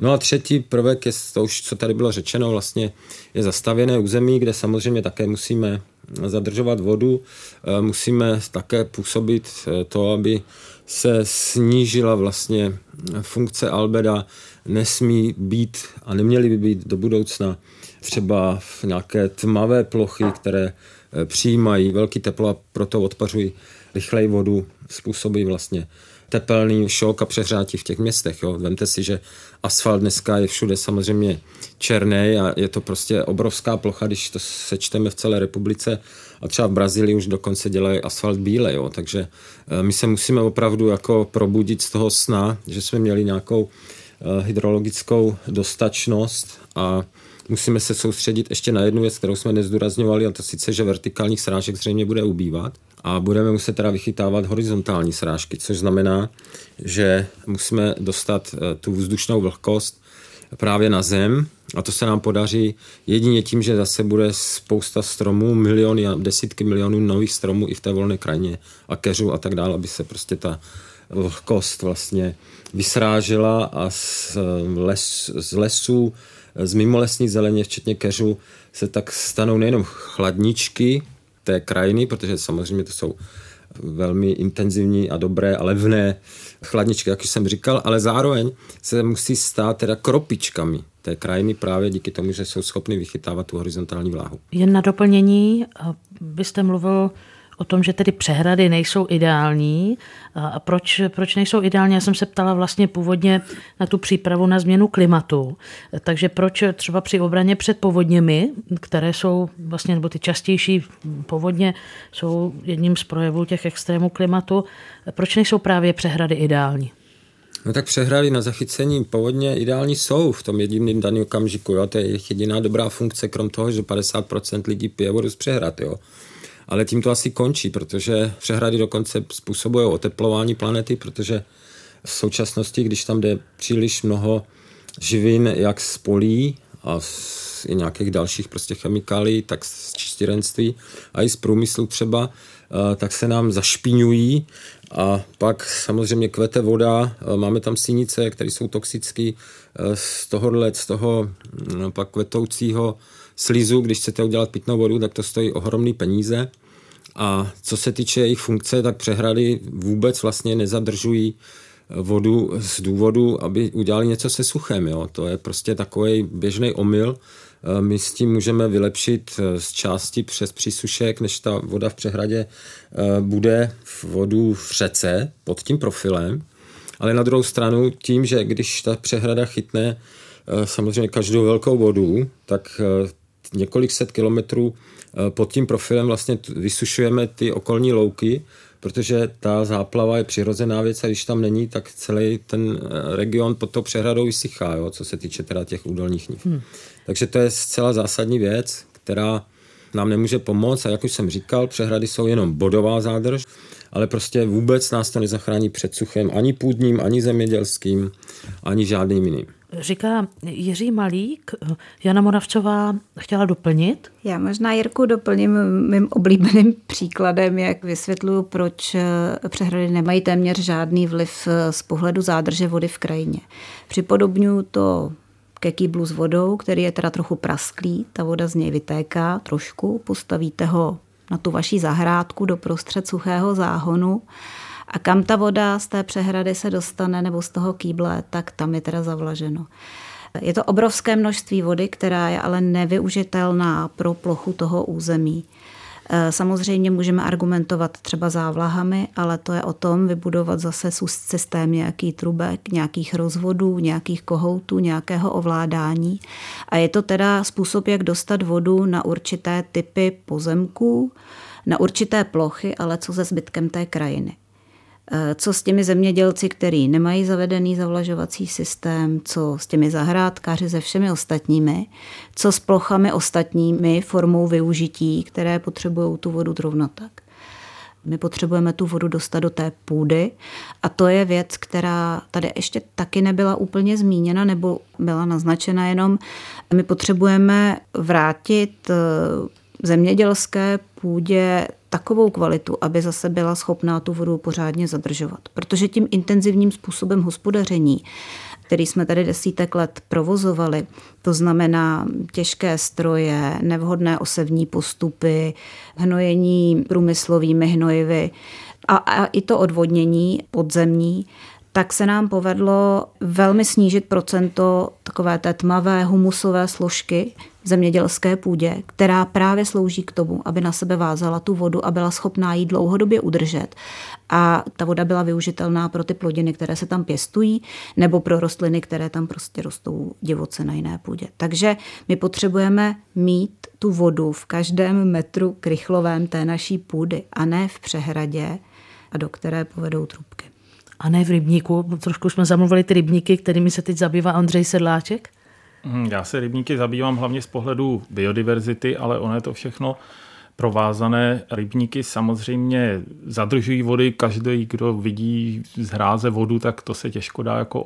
No a třetí prvek je to už, co tady bylo řečeno, vlastně je zastavěné území, kde samozřejmě také musíme zadržovat vodu, musíme také působit to, aby se snížila vlastně funkce albeda, nesmí být a neměly by být do budoucna třeba v nějaké tmavé plochy, které eh, přijímají velký teplo a proto odpařují rychleji vodu, způsobí vlastně tepelný šok a přehřátí v těch městech. Jo. Vemte si, že asfalt dneska je všude samozřejmě černý a je to prostě obrovská plocha, když to sečteme v celé republice a třeba v Brazílii už dokonce dělají asfalt bílej, jo. takže eh, my se musíme opravdu jako probudit z toho sna, že jsme měli nějakou eh, hydrologickou dostačnost a musíme se soustředit ještě na jednu věc, kterou jsme nezdůrazňovali, a to sice, že vertikálních srážek zřejmě bude ubývat a budeme muset teda vychytávat horizontální srážky, což znamená, že musíme dostat eh, tu vzdušnou vlhkost právě na zem. A to se nám podaří jedině tím, že zase bude spousta stromů, miliony a desítky milionů nových stromů i v té volné krajině a keřů a tak dále, aby se prostě ta vlhkost vlastně vysrážela a z, les, z lesů, z mimolesní zeleně, včetně keřů, se tak stanou nejenom chladničky té krajiny, protože samozřejmě to jsou velmi intenzivní a dobré a levné chladničky, jak už jsem říkal, ale zároveň se musí stát teda kropičkami té krajiny právě díky tomu, že jsou schopny vychytávat tu horizontální vláhu. Jen na doplnění, byste mluvil o tom, že tedy přehrady nejsou ideální. A proč, proč nejsou ideální? Já jsem se ptala vlastně původně na tu přípravu na změnu klimatu. Takže proč třeba při obraně před povodněmi, které jsou vlastně, nebo ty častější povodně jsou jedním z projevů těch extrémů klimatu, proč nejsou právě přehrady ideální? No tak přehrady na zachycení povodně ideální jsou v tom jediném daném okamžiku. Jo? To je jediná dobrá funkce, krom toho, že 50% lidí pije vodu z přehrad. Jo? Ale tím to asi končí, protože přehrady dokonce způsobují oteplování planety, protože v současnosti, když tam jde příliš mnoho živin, jak z polí a z i nějakých dalších prostě chemikálií, tak z čistírenství a i z průmyslu třeba, eh, tak se nám zašpiňují a pak samozřejmě kvete voda, eh, máme tam sínice, které jsou toxické eh, z tohohle, z toho no, pak kvetoucího slizu, když chcete udělat pitnou vodu, tak to stojí ohromné peníze. A co se týče jejich funkce, tak přehrady vůbec vlastně nezadržují eh, vodu z důvodu, aby udělali něco se suchem. Jo. To je prostě takový běžný omyl. Eh, my s tím můžeme vylepšit eh, z části přes přísušek, než ta voda v přehradě bude v vodu v řece pod tím profilem. Ale na druhou stranu tím, že když ta přehrada chytne samozřejmě každou velkou vodu, tak několik set kilometrů pod tím profilem vlastně vysušujeme ty okolní louky, protože ta záplava je přirozená věc a když tam není, tak celý ten eh, region pod tou přehradou vysychá, jo, co se týče teda těch údolních niv. Hmm. Takže to je zcela zásadní věc, která nám nemůže pomoct a jak už jsem říkal, přehrady jsou jenom bodová zádrž, ale prostě vůbec nás to nezachrání před suchem ani půdním, ani zemědělským, ani žádným jiným. Říká Jiří Malík, Jana Moravcová chtěla doplnit? Já možná Jirku doplním mým oblíbeným příkladem, jak vysvětluju, proč přehrady nemají téměř žádný vliv z pohledu zádrže vody v krajině. Připodobňuji to ke kýblu s vodou, který je teda trochu prasklý, ta voda z něj vytéká trošku, postavíte ho na tu vaší zahrádku do prostřed suchého záhonu a kam ta voda z té přehrady se dostane nebo z toho kýble, tak tam je teda zavlaženo. Je to obrovské množství vody, která je ale nevyužitelná pro plochu toho území. E, samozřejmě můžeme argumentovat třeba závlahami, ale to je o tom vybudovat zase systém nějaký trubek, nějakých rozvodů, nějakých kohoutů, nějakého ovládání. A je to teda způsob, jak dostat vodu na určité typy pozemků, na určité plochy, ale co se zbytkem té krajiny. Eh, co s těmi zemědělci, kteří nemají zavedený zavlažovací systém, co s těmi zahrádkáři se všemi ostatními, co s plochami ostatními formou využití, které potřebují tu vodu zrovna tak. My potřebujeme tu vodu dostat do té půdy a to je věc, která tady ještě taky nebyla úplně zmíněna nebo byla naznačena jenom. My potřebujeme vrátit eh, zemědělské půdě takovou kvalitu, aby zase byla schopná tu vodu pořádně zadržovat. Protože tím intenzivním způsobem hospodaření, který jsme tady desítek let provozovali, to znamená těžké stroje, nevhodné osevní postupy, hnojení průmyslovými hnojivy a, a i to odvodnění podzemní, tak se nám povedlo velmi snížit procento takové té tmavé humusové složky zemědělské půdě, která právě slouží k tomu, aby na sebe vázala tu vodu a byla schopná ji dlouhodobě udržet. A ta voda byla využitelná pro ty plodiny, které se tam pěstují, nebo pro rostliny, které tam prostě rostou divoce na jiné půdě. Takže my potřebujeme mít tu vodu v každém metru krychlovém té naší půdy a ne v přehradě, a do které povedou trubky a ne v rybníku. Trošku jsme zamluvili ty rybníky, kterými se teď zabývá Andřej Sedláček. Mhm, já se rybníky zabývám hlavně z pohledu biodiverzity, ale ono je to všechno provázané. Rybníky samozřejmě zadržují vody, každý, kdo vidí z hráze vodu, tak to se těžko dá jako,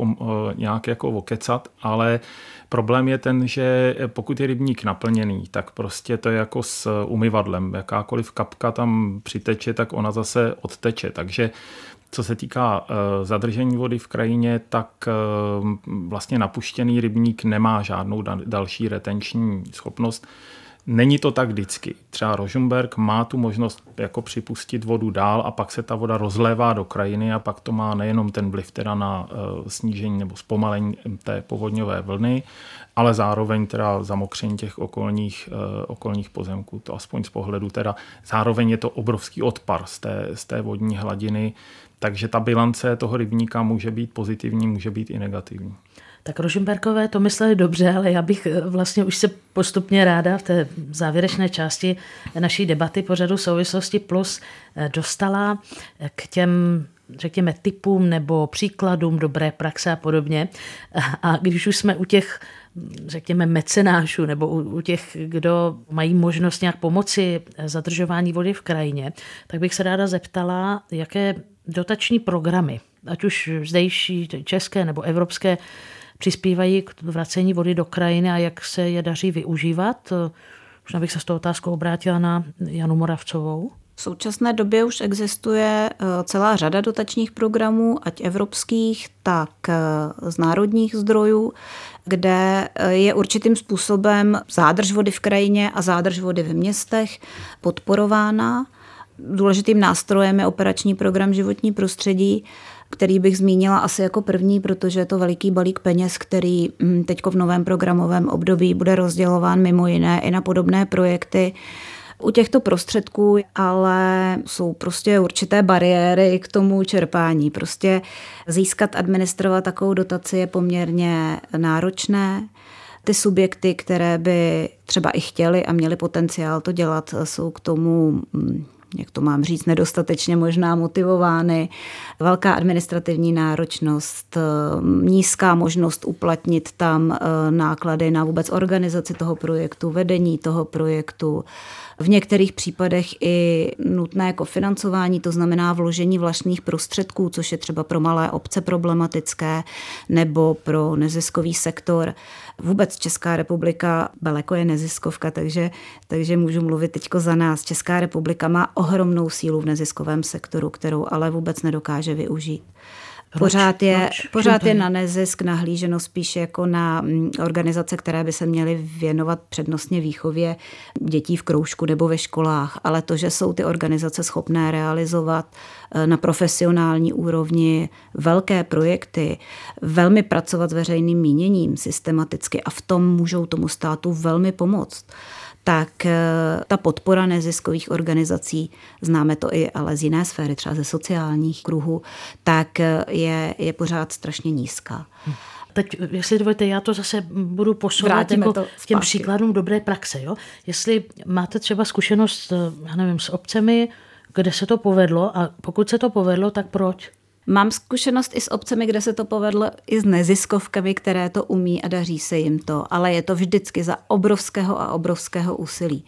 nějak jako okecat, ale problém je ten, že pokud je rybník naplněný, tak prostě to je jako s umyvadlem. Jakákoliv kapka tam přiteče, tak ona zase odteče. Takže co se týká eh, zadržení vody v krajině, tak eh, vlastně napuštěný rybník nemá žádnou další retenční schopnost. Není to tak vždycky. Třeba Rožumberg má tu možnost jako připustit vodu dál a pak se ta voda rozlévá do krajiny a pak to má nejenom ten vliv teda na eh, snížení nebo zpomalení té povodňové vlny, ale zároveň teda zamokření těch okolních, uh, okolních pozemků, to aspoň z pohledu teda. Zároveň je to obrovský odpar z té, z té vodní hladiny, takže ta bilance toho rybníka může být pozitivní, může být i negativní. Tak Rožimberkové to mysleli dobře, ale já bych eh, vlastně už se postupně ráda v té závěrečné části naší debaty pořadu souvislosti plus eh, dostala k těm řekněme, typům nebo příkladům dobré praxe a podobně. A když už jsme u těch, řekněme, mecenášů nebo u, u těch, kdo mají možnost nějak pomoci zadržování vody v krajině, tak bych se ráda zeptala, jaké dotační programy, ať už zdejší české nebo evropské, přispívají k vracení vody do krajiny a jak se je daří využívat. Možná bych se s tou otázkou obrátila na Janu Moravcovou. V současné době už existuje eh, celá řada dotačních programů, ať evropských, tak eh, z národních zdrojů, kde eh, je určitým způsobem zádrž vody v krajině a zádrž vody ve městech podporována. Důležitým nástrojem je operační program životní prostředí, který bych zmínila asi jako první, protože je to veliký balík peněz, který hm, teď v novém programovém období bude rozdělován mimo jiné i na podobné projekty u těchto prostředků, ale jsou prostě určité bariéry k tomu čerpání. Prostě získat, administrovat takovou dotaci je poměrně náročné. Ty subjekty, které by třeba i chtěli a měli potenciál to dělat, jsou k tomu hm, jak to mám říct, nedostatečně možná motivovány, velká administrativní náročnost, hm, nízká možnost uplatnit tam eh, náklady na vůbec organizaci toho projektu, vedení toho projektu, v některých případech i nutné kofinancování, to znamená vložení vlastních prostředků, což je třeba pro malé obce problematické, nebo pro neziskový sektor. Vůbec Česká republika, Beleko je neziskovka, takže, takže můžu mluvit teď za nás. Česká republika má ohromnou sílu v neziskovém sektoru, kterou ale vůbec nedokáže využít. Pořád je, proč? pořád je na nezisk nahlíženo spíš jako na mm, organizace, které by se měly věnovat přednostně výchově dětí v kroužku nebo ve školách, ale to, že jsou ty organizace schopné realizovat eh, na profesionální úrovni velké projekty, velmi pracovat s veřejným míněním systematicky a v tom můžou tomu státu velmi pomoct tak eh, ta podpora neziskových organizací, známe to i ale z jiné sféry, třeba ze sociálních kruhů, tak eh, je, je pořád strašně nízká. Teď, jestli dovolíte, já to zase budu posouvat jako to těm příkladům dobré praxe. Jo? Jestli máte třeba zkušenost, eh, já nevím, s obcemi, kde se to povedlo a pokud se to povedlo, tak proč? Mám zkušenost i s obcemi, kde se to povedlo, i s neziskovkami, které to umí a daří se jim to, ale je to vždycky za obrovského a obrovského úsilí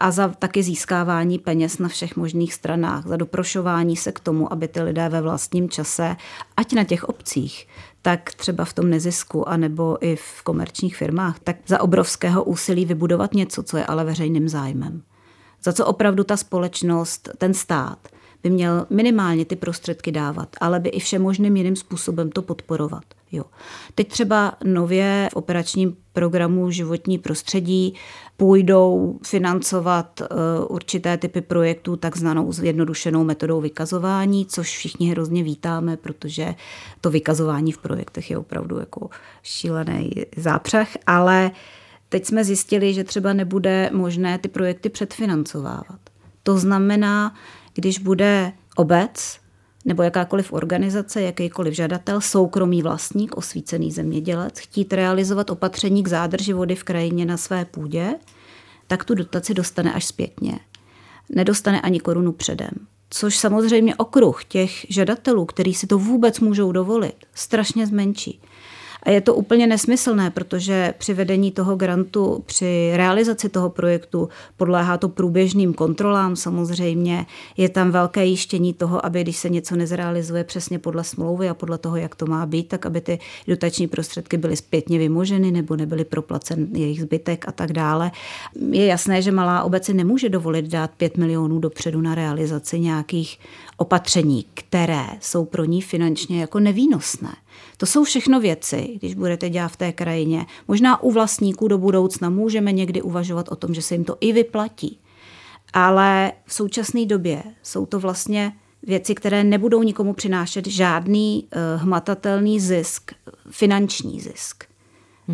a za taky získávání peněz na všech možných stranách, za doprošování se k tomu, aby ty lidé ve vlastním čase, ať na těch obcích, tak třeba v tom nezisku, anebo i v komerčních firmách, tak za obrovského úsilí vybudovat něco, co je ale veřejným zájmem. Za co opravdu ta společnost, ten stát – by měl minimálně ty prostředky dávat, ale by i všemožným jiným způsobem to podporovat. Jo. Teď třeba nově v operačním programu životní prostředí půjdou financovat uh, určité typy projektů takzvanou zjednodušenou metodou vykazování, což všichni hrozně vítáme, protože to vykazování v projektech je opravdu jako šílený zápřah, ale teď jsme zjistili, že třeba nebude možné ty projekty předfinancovávat. To znamená, když bude obec nebo jakákoliv organizace, jakýkoliv žadatel, soukromý vlastník, osvícený zemědělec, chtít realizovat opatření k zádrži vody v krajině na své půdě, tak tu dotaci dostane až zpětně. Nedostane ani korunu předem. Což samozřejmě okruh těch žadatelů, kteří si to vůbec můžou dovolit, strašně zmenší. A je to úplně nesmyslné, protože při vedení toho grantu, při realizaci toho projektu podléhá to průběžným kontrolám samozřejmě. Je tam velké jištění toho, aby když se něco nezrealizuje přesně podle smlouvy a podle toho, jak to má být, tak aby ty dotační prostředky byly zpětně vymoženy nebo nebyly proplacen jejich zbytek a tak dále. Je jasné, že malá obec si nemůže dovolit dát 5 milionů dopředu na realizaci nějakých opatření, které jsou pro ní finančně jako nevýnosné. To jsou všechno věci, když budete dělat v té krajině. Možná u vlastníků do budoucna můžeme někdy uvažovat o tom, že se jim to i vyplatí. Ale v současné době jsou to vlastně věci, které nebudou nikomu přinášet žádný uh, hmatatelný zisk, finanční zisk.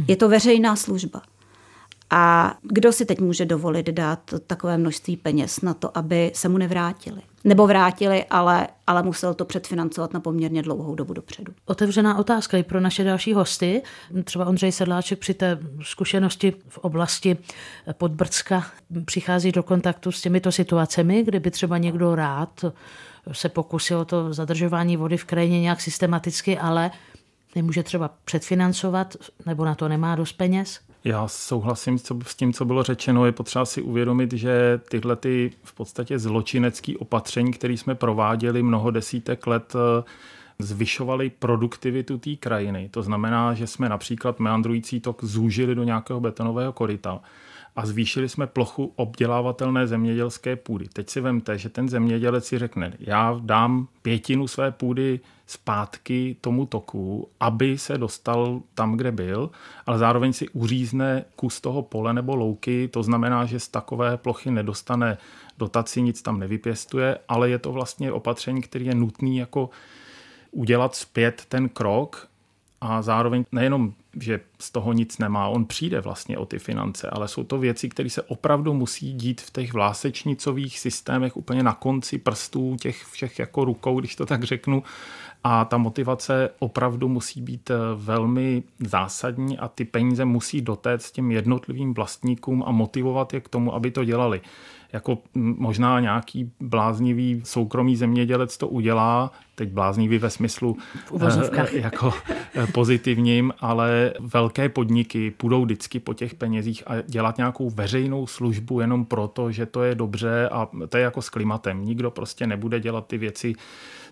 Je to veřejná služba. A kdo si teď může dovolit dát takové množství peněz na to, aby se mu nevrátili? Nebo vrátili, ale, ale musel to předfinancovat na poměrně dlouhou dobu dopředu. Otevřená otázka i pro naše další hosty. Třeba Ondřej Sedláček při té zkušenosti v oblasti Podbrdska přichází do kontaktu s těmito situacemi, kdyby třeba někdo rád se pokusil to zadržování vody v krajině nějak systematicky, ale nemůže třeba předfinancovat nebo na to nemá dost peněz? Já souhlasím s tím, co bylo řečeno. Je potřeba si uvědomit, že tyhle ty v podstatě zločinecké opatření, které jsme prováděli mnoho desítek let, eh, zvyšovaly produktivitu té krajiny. To znamená, že jsme například meandrující tok zúžili do nějakého betonového koryta a zvýšili jsme plochu obdělávatelné zemědělské půdy. Teď si vemte, že ten zemědělec si řekne, já dám pětinu své půdy zpátky tomu toku, aby se dostal tam, kde byl, ale zároveň si uřízne kus toho pole nebo louky, to znamená, že z takové plochy nedostane dotaci, nic tam nevypěstuje, ale je to vlastně opatření, které je nutný jako udělat zpět ten krok a zároveň nejenom, že z toho nic nemá, on přijde vlastně o ty finance, ale jsou to věci, které se opravdu musí dít v těch vlásečnicových systémech úplně na konci prstů těch všech jako rukou, když to tak řeknu, a ta motivace opravdu musí být eh, velmi zásadní a ty peníze musí dotéct těm jednotlivým vlastníkům a motivovat je k tomu, aby to dělali. Jako možná nějaký bláznivý soukromý zemědělec to udělá, teď bláznivý ve smyslu v jako eh, pozitivním, ale velké podniky půjdou vždycky po těch penězích a dělat nějakou veřejnou službu jenom proto, že to je dobře a to je jako s klimatem. Nikdo prostě nebude dělat ty věci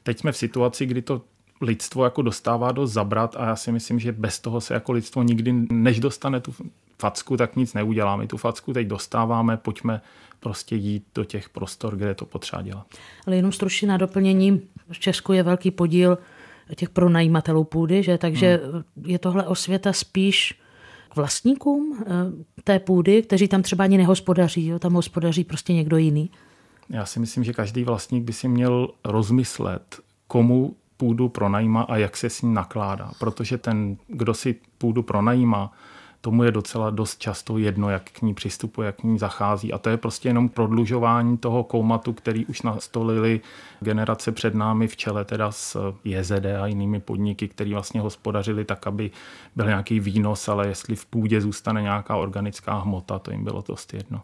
teď jsme v situaci, kdy to lidstvo jako dostává do zabrat a já si myslím, že bez toho se jako lidstvo nikdy, než dostane tu facku, tak nic neudělá. My tu facku teď dostáváme, pojďme prostě jít do těch prostor, kde je to potřeba dělat. Ale jenom stručně na doplnění, v Česku je velký podíl těch pronajímatelů půdy, že? takže hmm. je tohle osvěta spíš vlastníkům eh, té půdy, kteří tam třeba ani nehospodaří, jo? tam hospodaří prostě někdo jiný. Já si myslím, že každý vlastník by si měl rozmyslet, komu půdu pronajímá a jak se s ní nakládá. Protože ten, kdo si půdu pronajímá, tomu je docela dost často jedno, jak k ní přistupuje, jak k ní zachází. A to je prostě jenom prodlužování toho koumatu, který už nastolili generace před námi v čele teda s JZD a jinými podniky, který vlastně hospodařili tak, aby byl nějaký výnos, ale jestli v půdě zůstane nějaká organická hmota, to jim bylo dost jedno.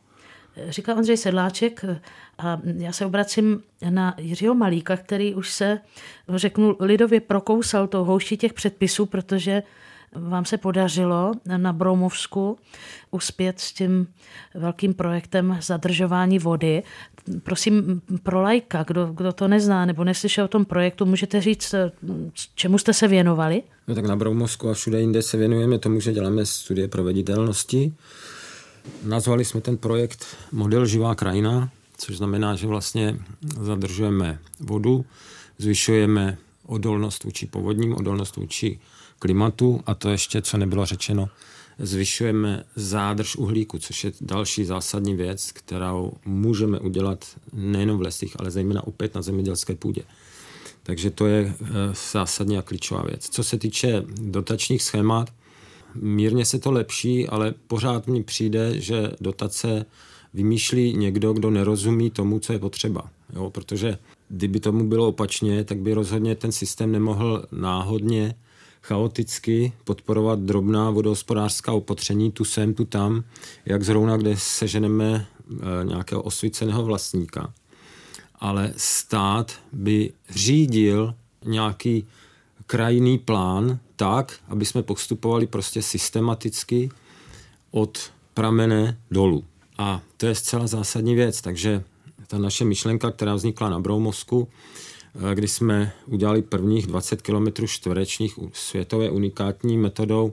Říká Ondřej Sedláček a já se obracím na Jiřího Malíka, který už se, řeknu, lidově prokousal tou houští těch předpisů, protože vám se podařilo na Broumovsku uspět s tím velkým projektem zadržování vody. Prosím, pro lajka, kdo, kdo to nezná nebo neslyšel o tom projektu, můžete říct, čemu jste se věnovali? No tak na Broumovsku a všude jinde se věnujeme tomu, že děláme studie proveditelnosti Nazvali jsme ten projekt Model živá krajina, což znamená, že vlastně zadržujeme vodu, zvyšujeme odolnost vůči povodním, odolnost vůči klimatu a to ještě, co nebylo řečeno, zvyšujeme zádrž uhlíku, což je další zásadní věc, kterou můžeme udělat nejen v lesích, ale zejména opět na zemědělské půdě. Takže to je eh, zásadní a klíčová věc. Co se týče dotačních schémat, mírně se to lepší, ale pořád mi přijde, že dotace vymýšlí někdo, kdo nerozumí tomu, co je potřeba. Jo? Protože kdyby tomu bylo opačně, tak by rozhodně ten systém nemohl náhodně, chaoticky podporovat drobná vodohospodářská opatření tu sem, tu tam, jak zrovna, kde seženeme e, nějakého osvíceného vlastníka. Ale stát by řídil nějaký krajný plán tak, aby jsme postupovali prostě systematicky od pramene dolů. A to je zcela zásadní věc, takže ta naše myšlenka, která vznikla na Broumovsku, eh, kdy jsme udělali prvních 20 km čtverečních světové unikátní metodou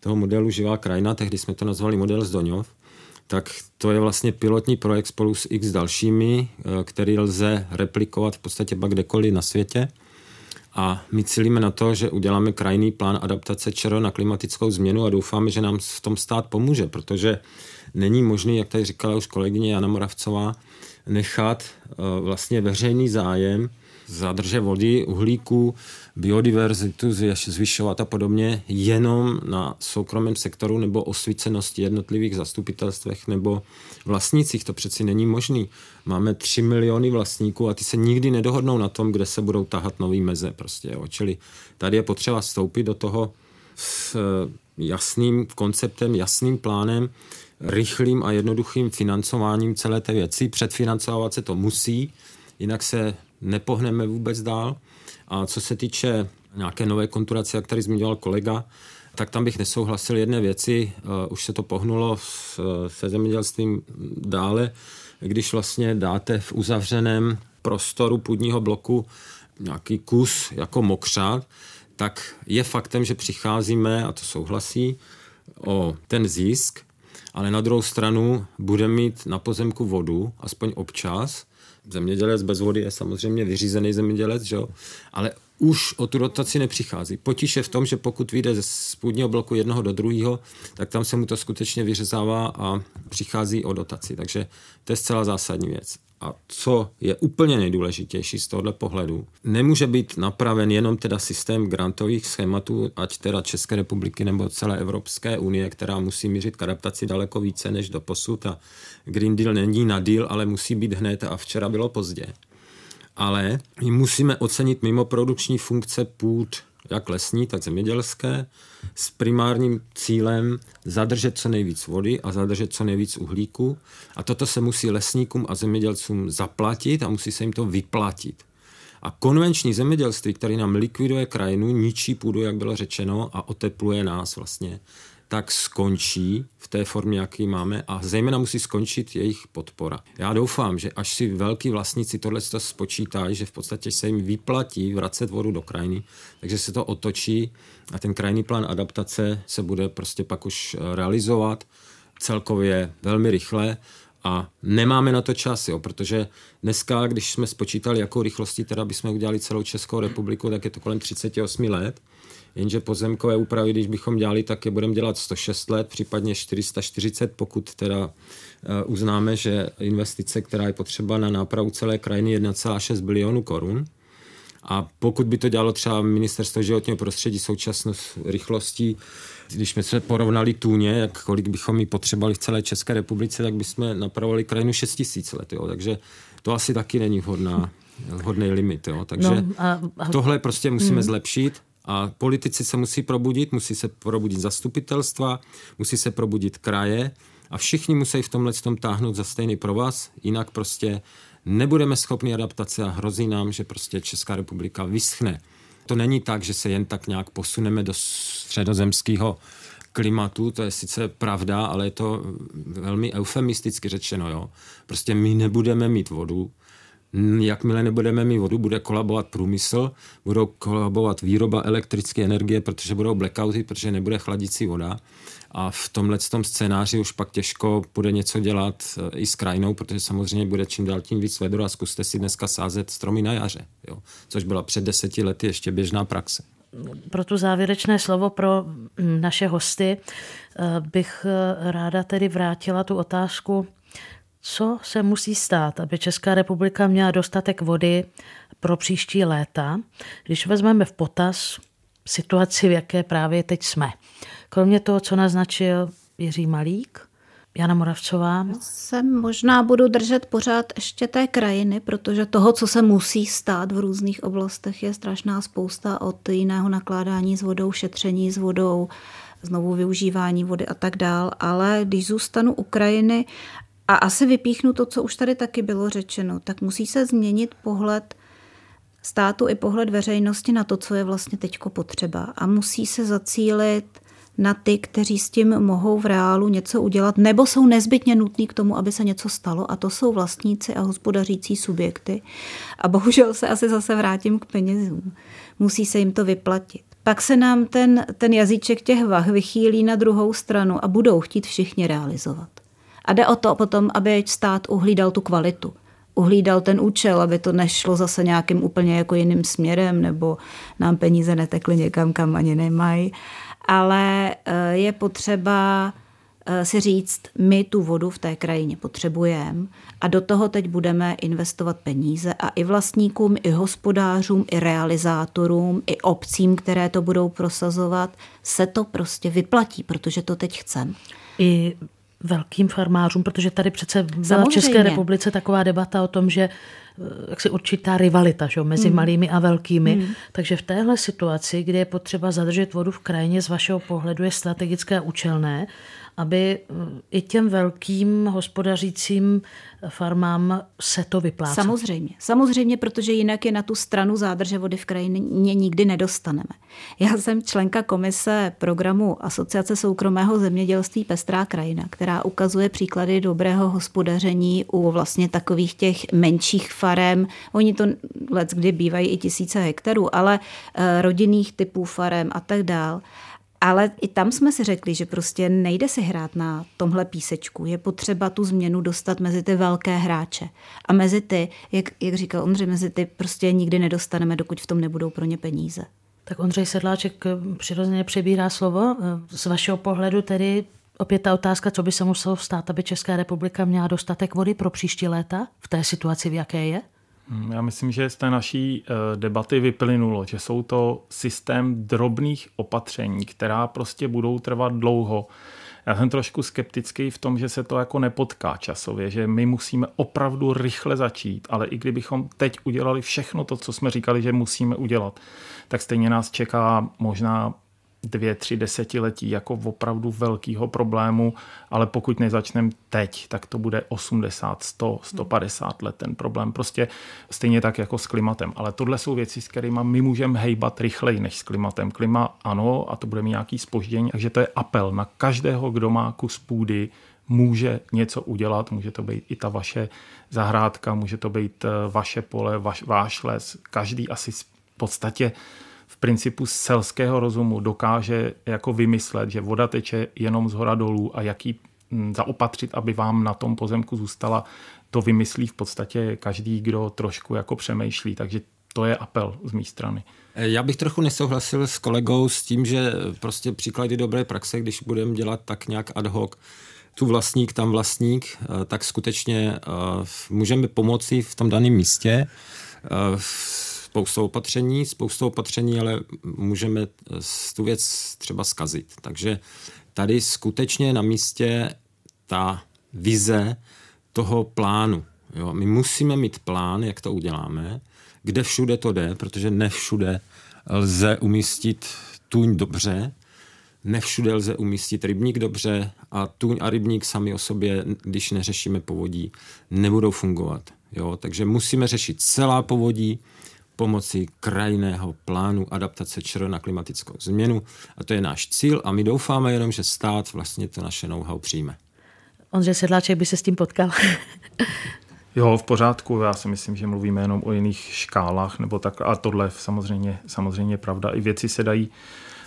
toho modelu Živá krajina, tehdy jsme to nazvali model Zdoňov, tak to je vlastně pilotní projekt spolu s x dalšími, eh, který lze replikovat v podstatě pak kdekoliv na světě. A my cílíme na to, že uděláme krajný plán adaptace ČR na klimatickou změnu a doufáme, že nám v tom stát pomůže, protože není možný, jak tady říkala už kolegyně Jana Moravcová, nechat uh, vlastně veřejný zájem zadrže vody, uhlíku, biodiverzitu zvyšovat a podobně jenom na soukromém sektoru nebo osvícenosti jednotlivých zastupitelstvech nebo vlastnících. To přeci není možný. Máme 3 miliony vlastníků a ty se nikdy nedohodnou na tom, kde se budou tahat nový meze. Prostě, jo. Čili tady je potřeba vstoupit do toho s jasným konceptem, jasným plánem, rychlým a jednoduchým financováním celé té věci. Předfinancovat se to musí, jinak se nepohneme vůbec dál. A co se týče nějaké nové konturace, jak tady zmiňoval kolega, tak tam bych nesouhlasil jedné věci. Uh, už se to pohnulo s, se zemědělstvím dále, když vlastně dáte v uzavřeném prostoru půdního bloku nějaký kus jako mokřát, tak je faktem, že přicházíme, a to souhlasí, o ten zisk, ale na druhou stranu bude mít na pozemku vodu, aspoň občas. Zemědělec bez vody je samozřejmě vyřízený zemědělec, že jo? ale už o tu dotaci nepřichází. Potíž je v tom, že pokud vyjde z půdního bloku jednoho do druhého, tak tam se mu to skutečně vyřezává a přichází o dotaci. Takže to je zcela zásadní věc a co je úplně nejdůležitější z tohohle pohledu, nemůže být napraven jenom teda systém grantových schématů, ať teda České republiky nebo celé Evropské unie, která musí mířit k adaptaci daleko více než do posud a Green Deal není na deal, ale musí být hned a včera bylo pozdě. Ale musíme ocenit mimo produkční funkce půd jak lesní, tak zemědělské, s primárním cílem zadržet co nejvíc vody a zadržet co nejvíc uhlíku. A toto se musí lesníkům a zemědělcům zaplatit a musí se jim to vyplatit. A konvenční zemědělství, který nám likviduje krajinu, ničí půdu, jak bylo řečeno, a otepluje nás vlastně, tak skončí v té formě, jaký máme a zejména musí skončit jejich podpora. Já doufám, že až si velký vlastníci tohle spočítají, že v podstatě se jim vyplatí vracet vodu do krajiny, takže se to otočí a ten krajní plán adaptace se bude prostě pak už realizovat celkově velmi rychle a nemáme na to čas, jo, protože dneska, když jsme spočítali, jakou rychlostí teda bychom udělali celou Českou republiku, tak je to kolem 38 let jenže pozemkové úpravy, když bychom dělali, tak je budeme dělat 106 let, případně 440, pokud teda eh, uznáme, že investice, která je potřeba na nápravu celé krajiny 1,6 bilionu korun. A pokud by to dělalo třeba ministerstvo životního prostředí současnou rychlostí, když jsme se porovnali tůně, jak kolik bychom ji potřebovali v celé České republice, tak bychom napravovali krajinu 6 000 let. Jo. Takže to asi taky není vhodná, vhodný limit. Jo. Takže no, a, a... tohle prostě musíme hmm. zlepšit a politici se musí probudit, musí se probudit zastupitelstva, musí se probudit kraje a všichni musí v tomhle tom táhnout za stejný provaz, jinak prostě nebudeme schopni adaptace a hrozí nám, že prostě Česká republika vyschne. To není tak, že se jen tak nějak posuneme do středozemského klimatu, to je sice pravda, ale je to velmi eufemisticky řečeno. Jo. Prostě my nebudeme mít vodu, jakmile nebudeme mít vodu, bude kolabovat průmysl, budou kolabovat výroba elektrické energie, protože budou blackouty, protože nebude chladicí voda. A v tomhle tom scénáři už pak těžko bude něco dělat eh, i s krajinou, protože samozřejmě bude čím dál tím víc vedro a zkuste si dneska sázet stromy na jaře, jo? což byla před deseti lety ještě běžná praxe. Pro tu závěrečné slovo pro mm, naše hosty eh, bych eh, ráda tedy vrátila tu otázku co se musí stát, aby Česká republika měla dostatek vody pro příští léta, když vezmeme v potaz situaci, v jaké právě teď jsme. Kromě toho, co naznačil Jiří Malík, Jana Moravcová. Se možná budu držet pořád ještě té krajiny, protože toho, co se musí stát v různých oblastech, je strašná spousta od jiného nakládání s vodou, šetření s vodou, znovu využívání vody a tak dál. Ale když zůstanu u krajiny a asi vypíchnu to, co už tady taky bylo řečeno, tak musí se změnit pohled státu i pohled veřejnosti na to, co je vlastně teď potřeba. A musí se zacílit na ty, kteří s tím mohou v reálu něco udělat, nebo jsou nezbytně nutní k tomu, aby se něco stalo, a to jsou vlastníci a hospodařící subjekty. A bohužel se asi zase vrátím k penězům. Musí se jim to vyplatit. Pak se nám ten, ten jazyček těch vah vychýlí na druhou stranu a budou chtít všichni realizovat. A jde o to potom, aby stát uhlídal tu kvalitu uhlídal ten účel, aby to nešlo zase nějakým úplně jako jiným směrem, nebo nám peníze netekly někam, kam ani nemají. Ale eh, je potřeba eh, si říct, my tu vodu v té krajině potřebujeme a do toho teď budeme investovat peníze a i vlastníkům, i hospodářům, i realizátorům, i obcím, které to budou prosazovat, se to prostě vyplatí, protože to teď chceme. I velkým farmářům, protože tady přece byla v České republice taková debata o tom, že eh, jak si určitá rivalita že, mezi hmm. malými a velkými. Hmm. Takže v téhle situaci, kdy je potřeba zadržet vodu v krajině, z vašeho pohledu je strategické a účelné, aby eh, i těm velkým hospodařícím farmám se to vyplácí. Samozřejmě, samozřejmě, protože jinak je na tu stranu zádrže vody v krajině nikdy nedostaneme. Já jsem členka komise programu Asociace soukromého zemědělství Pestrá krajina, která ukazuje příklady dobrého hospodaření u vlastně takových těch menších farem. Oni to let kdy bývají i tisíce hektarů, ale eh, rodinných typů farem a tak dál. Ale i tam jsme si řekli, že prostě nejde si hrát na tomhle písečku. Je potřeba tu změnu dostat mezi ty velké hráče. A mezi ty, jak, jak říkal Ondřej, mezi ty prostě nikdy nedostaneme, dokud v tom nebudou pro ně peníze. Tak Ondřej Sedláček eh, přirozeně přebírá slovo. Eh, z vašeho pohledu tedy opět ta otázka, co by se muselo stát, aby Česká republika měla dostatek vody pro příští léta v té situaci, v jaké je? Hmm, já myslím, že z té naší eh, debaty vyplynulo, že jsou to systém drobných opatření, která prostě budou trvat dlouho. Já jsem trošku skeptický v tom, že se to jako nepotká časově, že my musíme opravdu rychle začít, ale i kdybychom teď udělali všechno to, co jsme říkali, že musíme udělat, tak stejně nás čeká možná dvě, tři desetiletí jako opravdu velkého problému, ale pokud nezačneme teď, tak to bude 80, 100, 150 let ten problém. Prostě stejně tak jako s klimatem. Ale tohle jsou věci, s kterými my můžeme hejbat rychleji než s klimatem. Klima ano, a to bude mít nějaký spoždění, takže to je apel na každého, kdo má kus půdy, může něco udělat, může to být i ta vaše zahrádka, může to být eh, vaše pole, vaš, váš les, každý asi v podstatě v principu selského rozumu dokáže jako vymyslet, že voda teče jenom z hora dolů a jaký mm, zaopatřit, aby vám na tom pozemku zůstala, to vymyslí v podstatě každý, kdo trošku jako přemýšlí. Takže to je apel z mé strany. Já bych trochu nesouhlasil s kolegou s tím, že prostě příklady dobré praxe, když budeme dělat tak nějak ad hoc, tu vlastník, tam vlastník, eh, tak skutečně eh, můžeme pomoci v tom daném místě eh, spoustou opatření, spoustou opatření, ale můžeme tu věc třeba skazit. Takže tady skutečně na místě ta vize toho plánu. Jo? My musíme mít plán, jak to uděláme, kde všude to jde, protože ne všude lze umístit tuň dobře, ne všude lze umístit rybník dobře a tuň a rybník sami o sobě, když neřešíme povodí, nebudou fungovat. Jo? Takže musíme řešit celá povodí, pomocí krajného plánu adaptace ČR na klimatickou změnu. A to je náš cíl a my doufáme jenom, že stát vlastně to naše know-how přijme. Ondřej Sedláček by se s tím potkal. Jo, v pořádku. Já si myslím, že mluvíme jenom o jiných škálách, nebo tak. A tohle samozřejmě, samozřejmě pravda. I věci se dají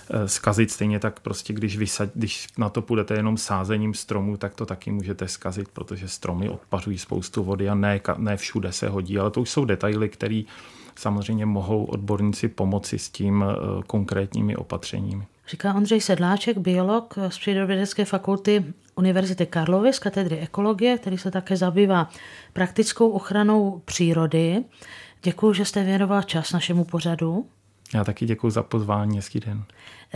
eh, skazit stejně tak prostě, když, vysad, když na to půjdete jenom sázením stromů, tak to taky můžete skazit, protože stromy odpařují spoustu vody a ne, ne všude se hodí, ale to už jsou detaily, které samozřejmě mohou odborníci pomoci s tím eh, konkrétními opatřeními. Říká Ondřej Sedláček, biolog z Přírodovědecké fakulty Univerzity Karlovy z katedry ekologie, který se také zabývá praktickou ochranou přírody. Děkuji, že jste věnoval čas našemu pořadu. Já taky děkuji za pozvání, hezký den.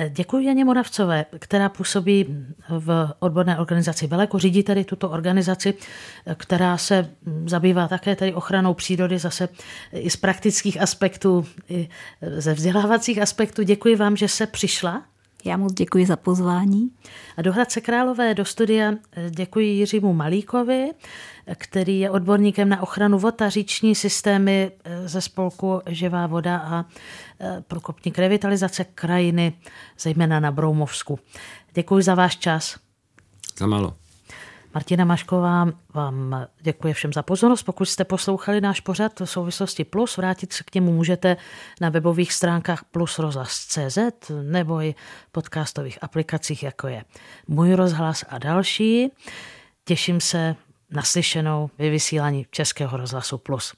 Děkuji Janě Moravcové, která působí v odborné organizaci Veleko, řídí tedy tuto organizaci, která se zabývá také tedy ochranou přírody zase i z praktických aspektů, i ze vzdělávacích aspektů. Děkuji vám, že se přišla. Já moc děkuji za pozvání. A do Hradce Králové do studia děkuji Jiřímu Malíkovi, který je odborníkem na ochranu vod a říční systémy ze spolku Živá voda a Eh, průkopník revitalizace krajiny, zejména na Broumovsku. Děkuji za váš čas. Za málo. Martina Mašková vám děkuji všem za pozornost. Pokud jste poslouchali náš pořad v souvislosti Plus, vrátit se k němu můžete na webových stránkách Plus rozhlas.cz nebo i podcastových aplikacích, jako je Můj rozhlas a další. Těším se na slyšenou vyvysílání Českého rozhlasu Plus.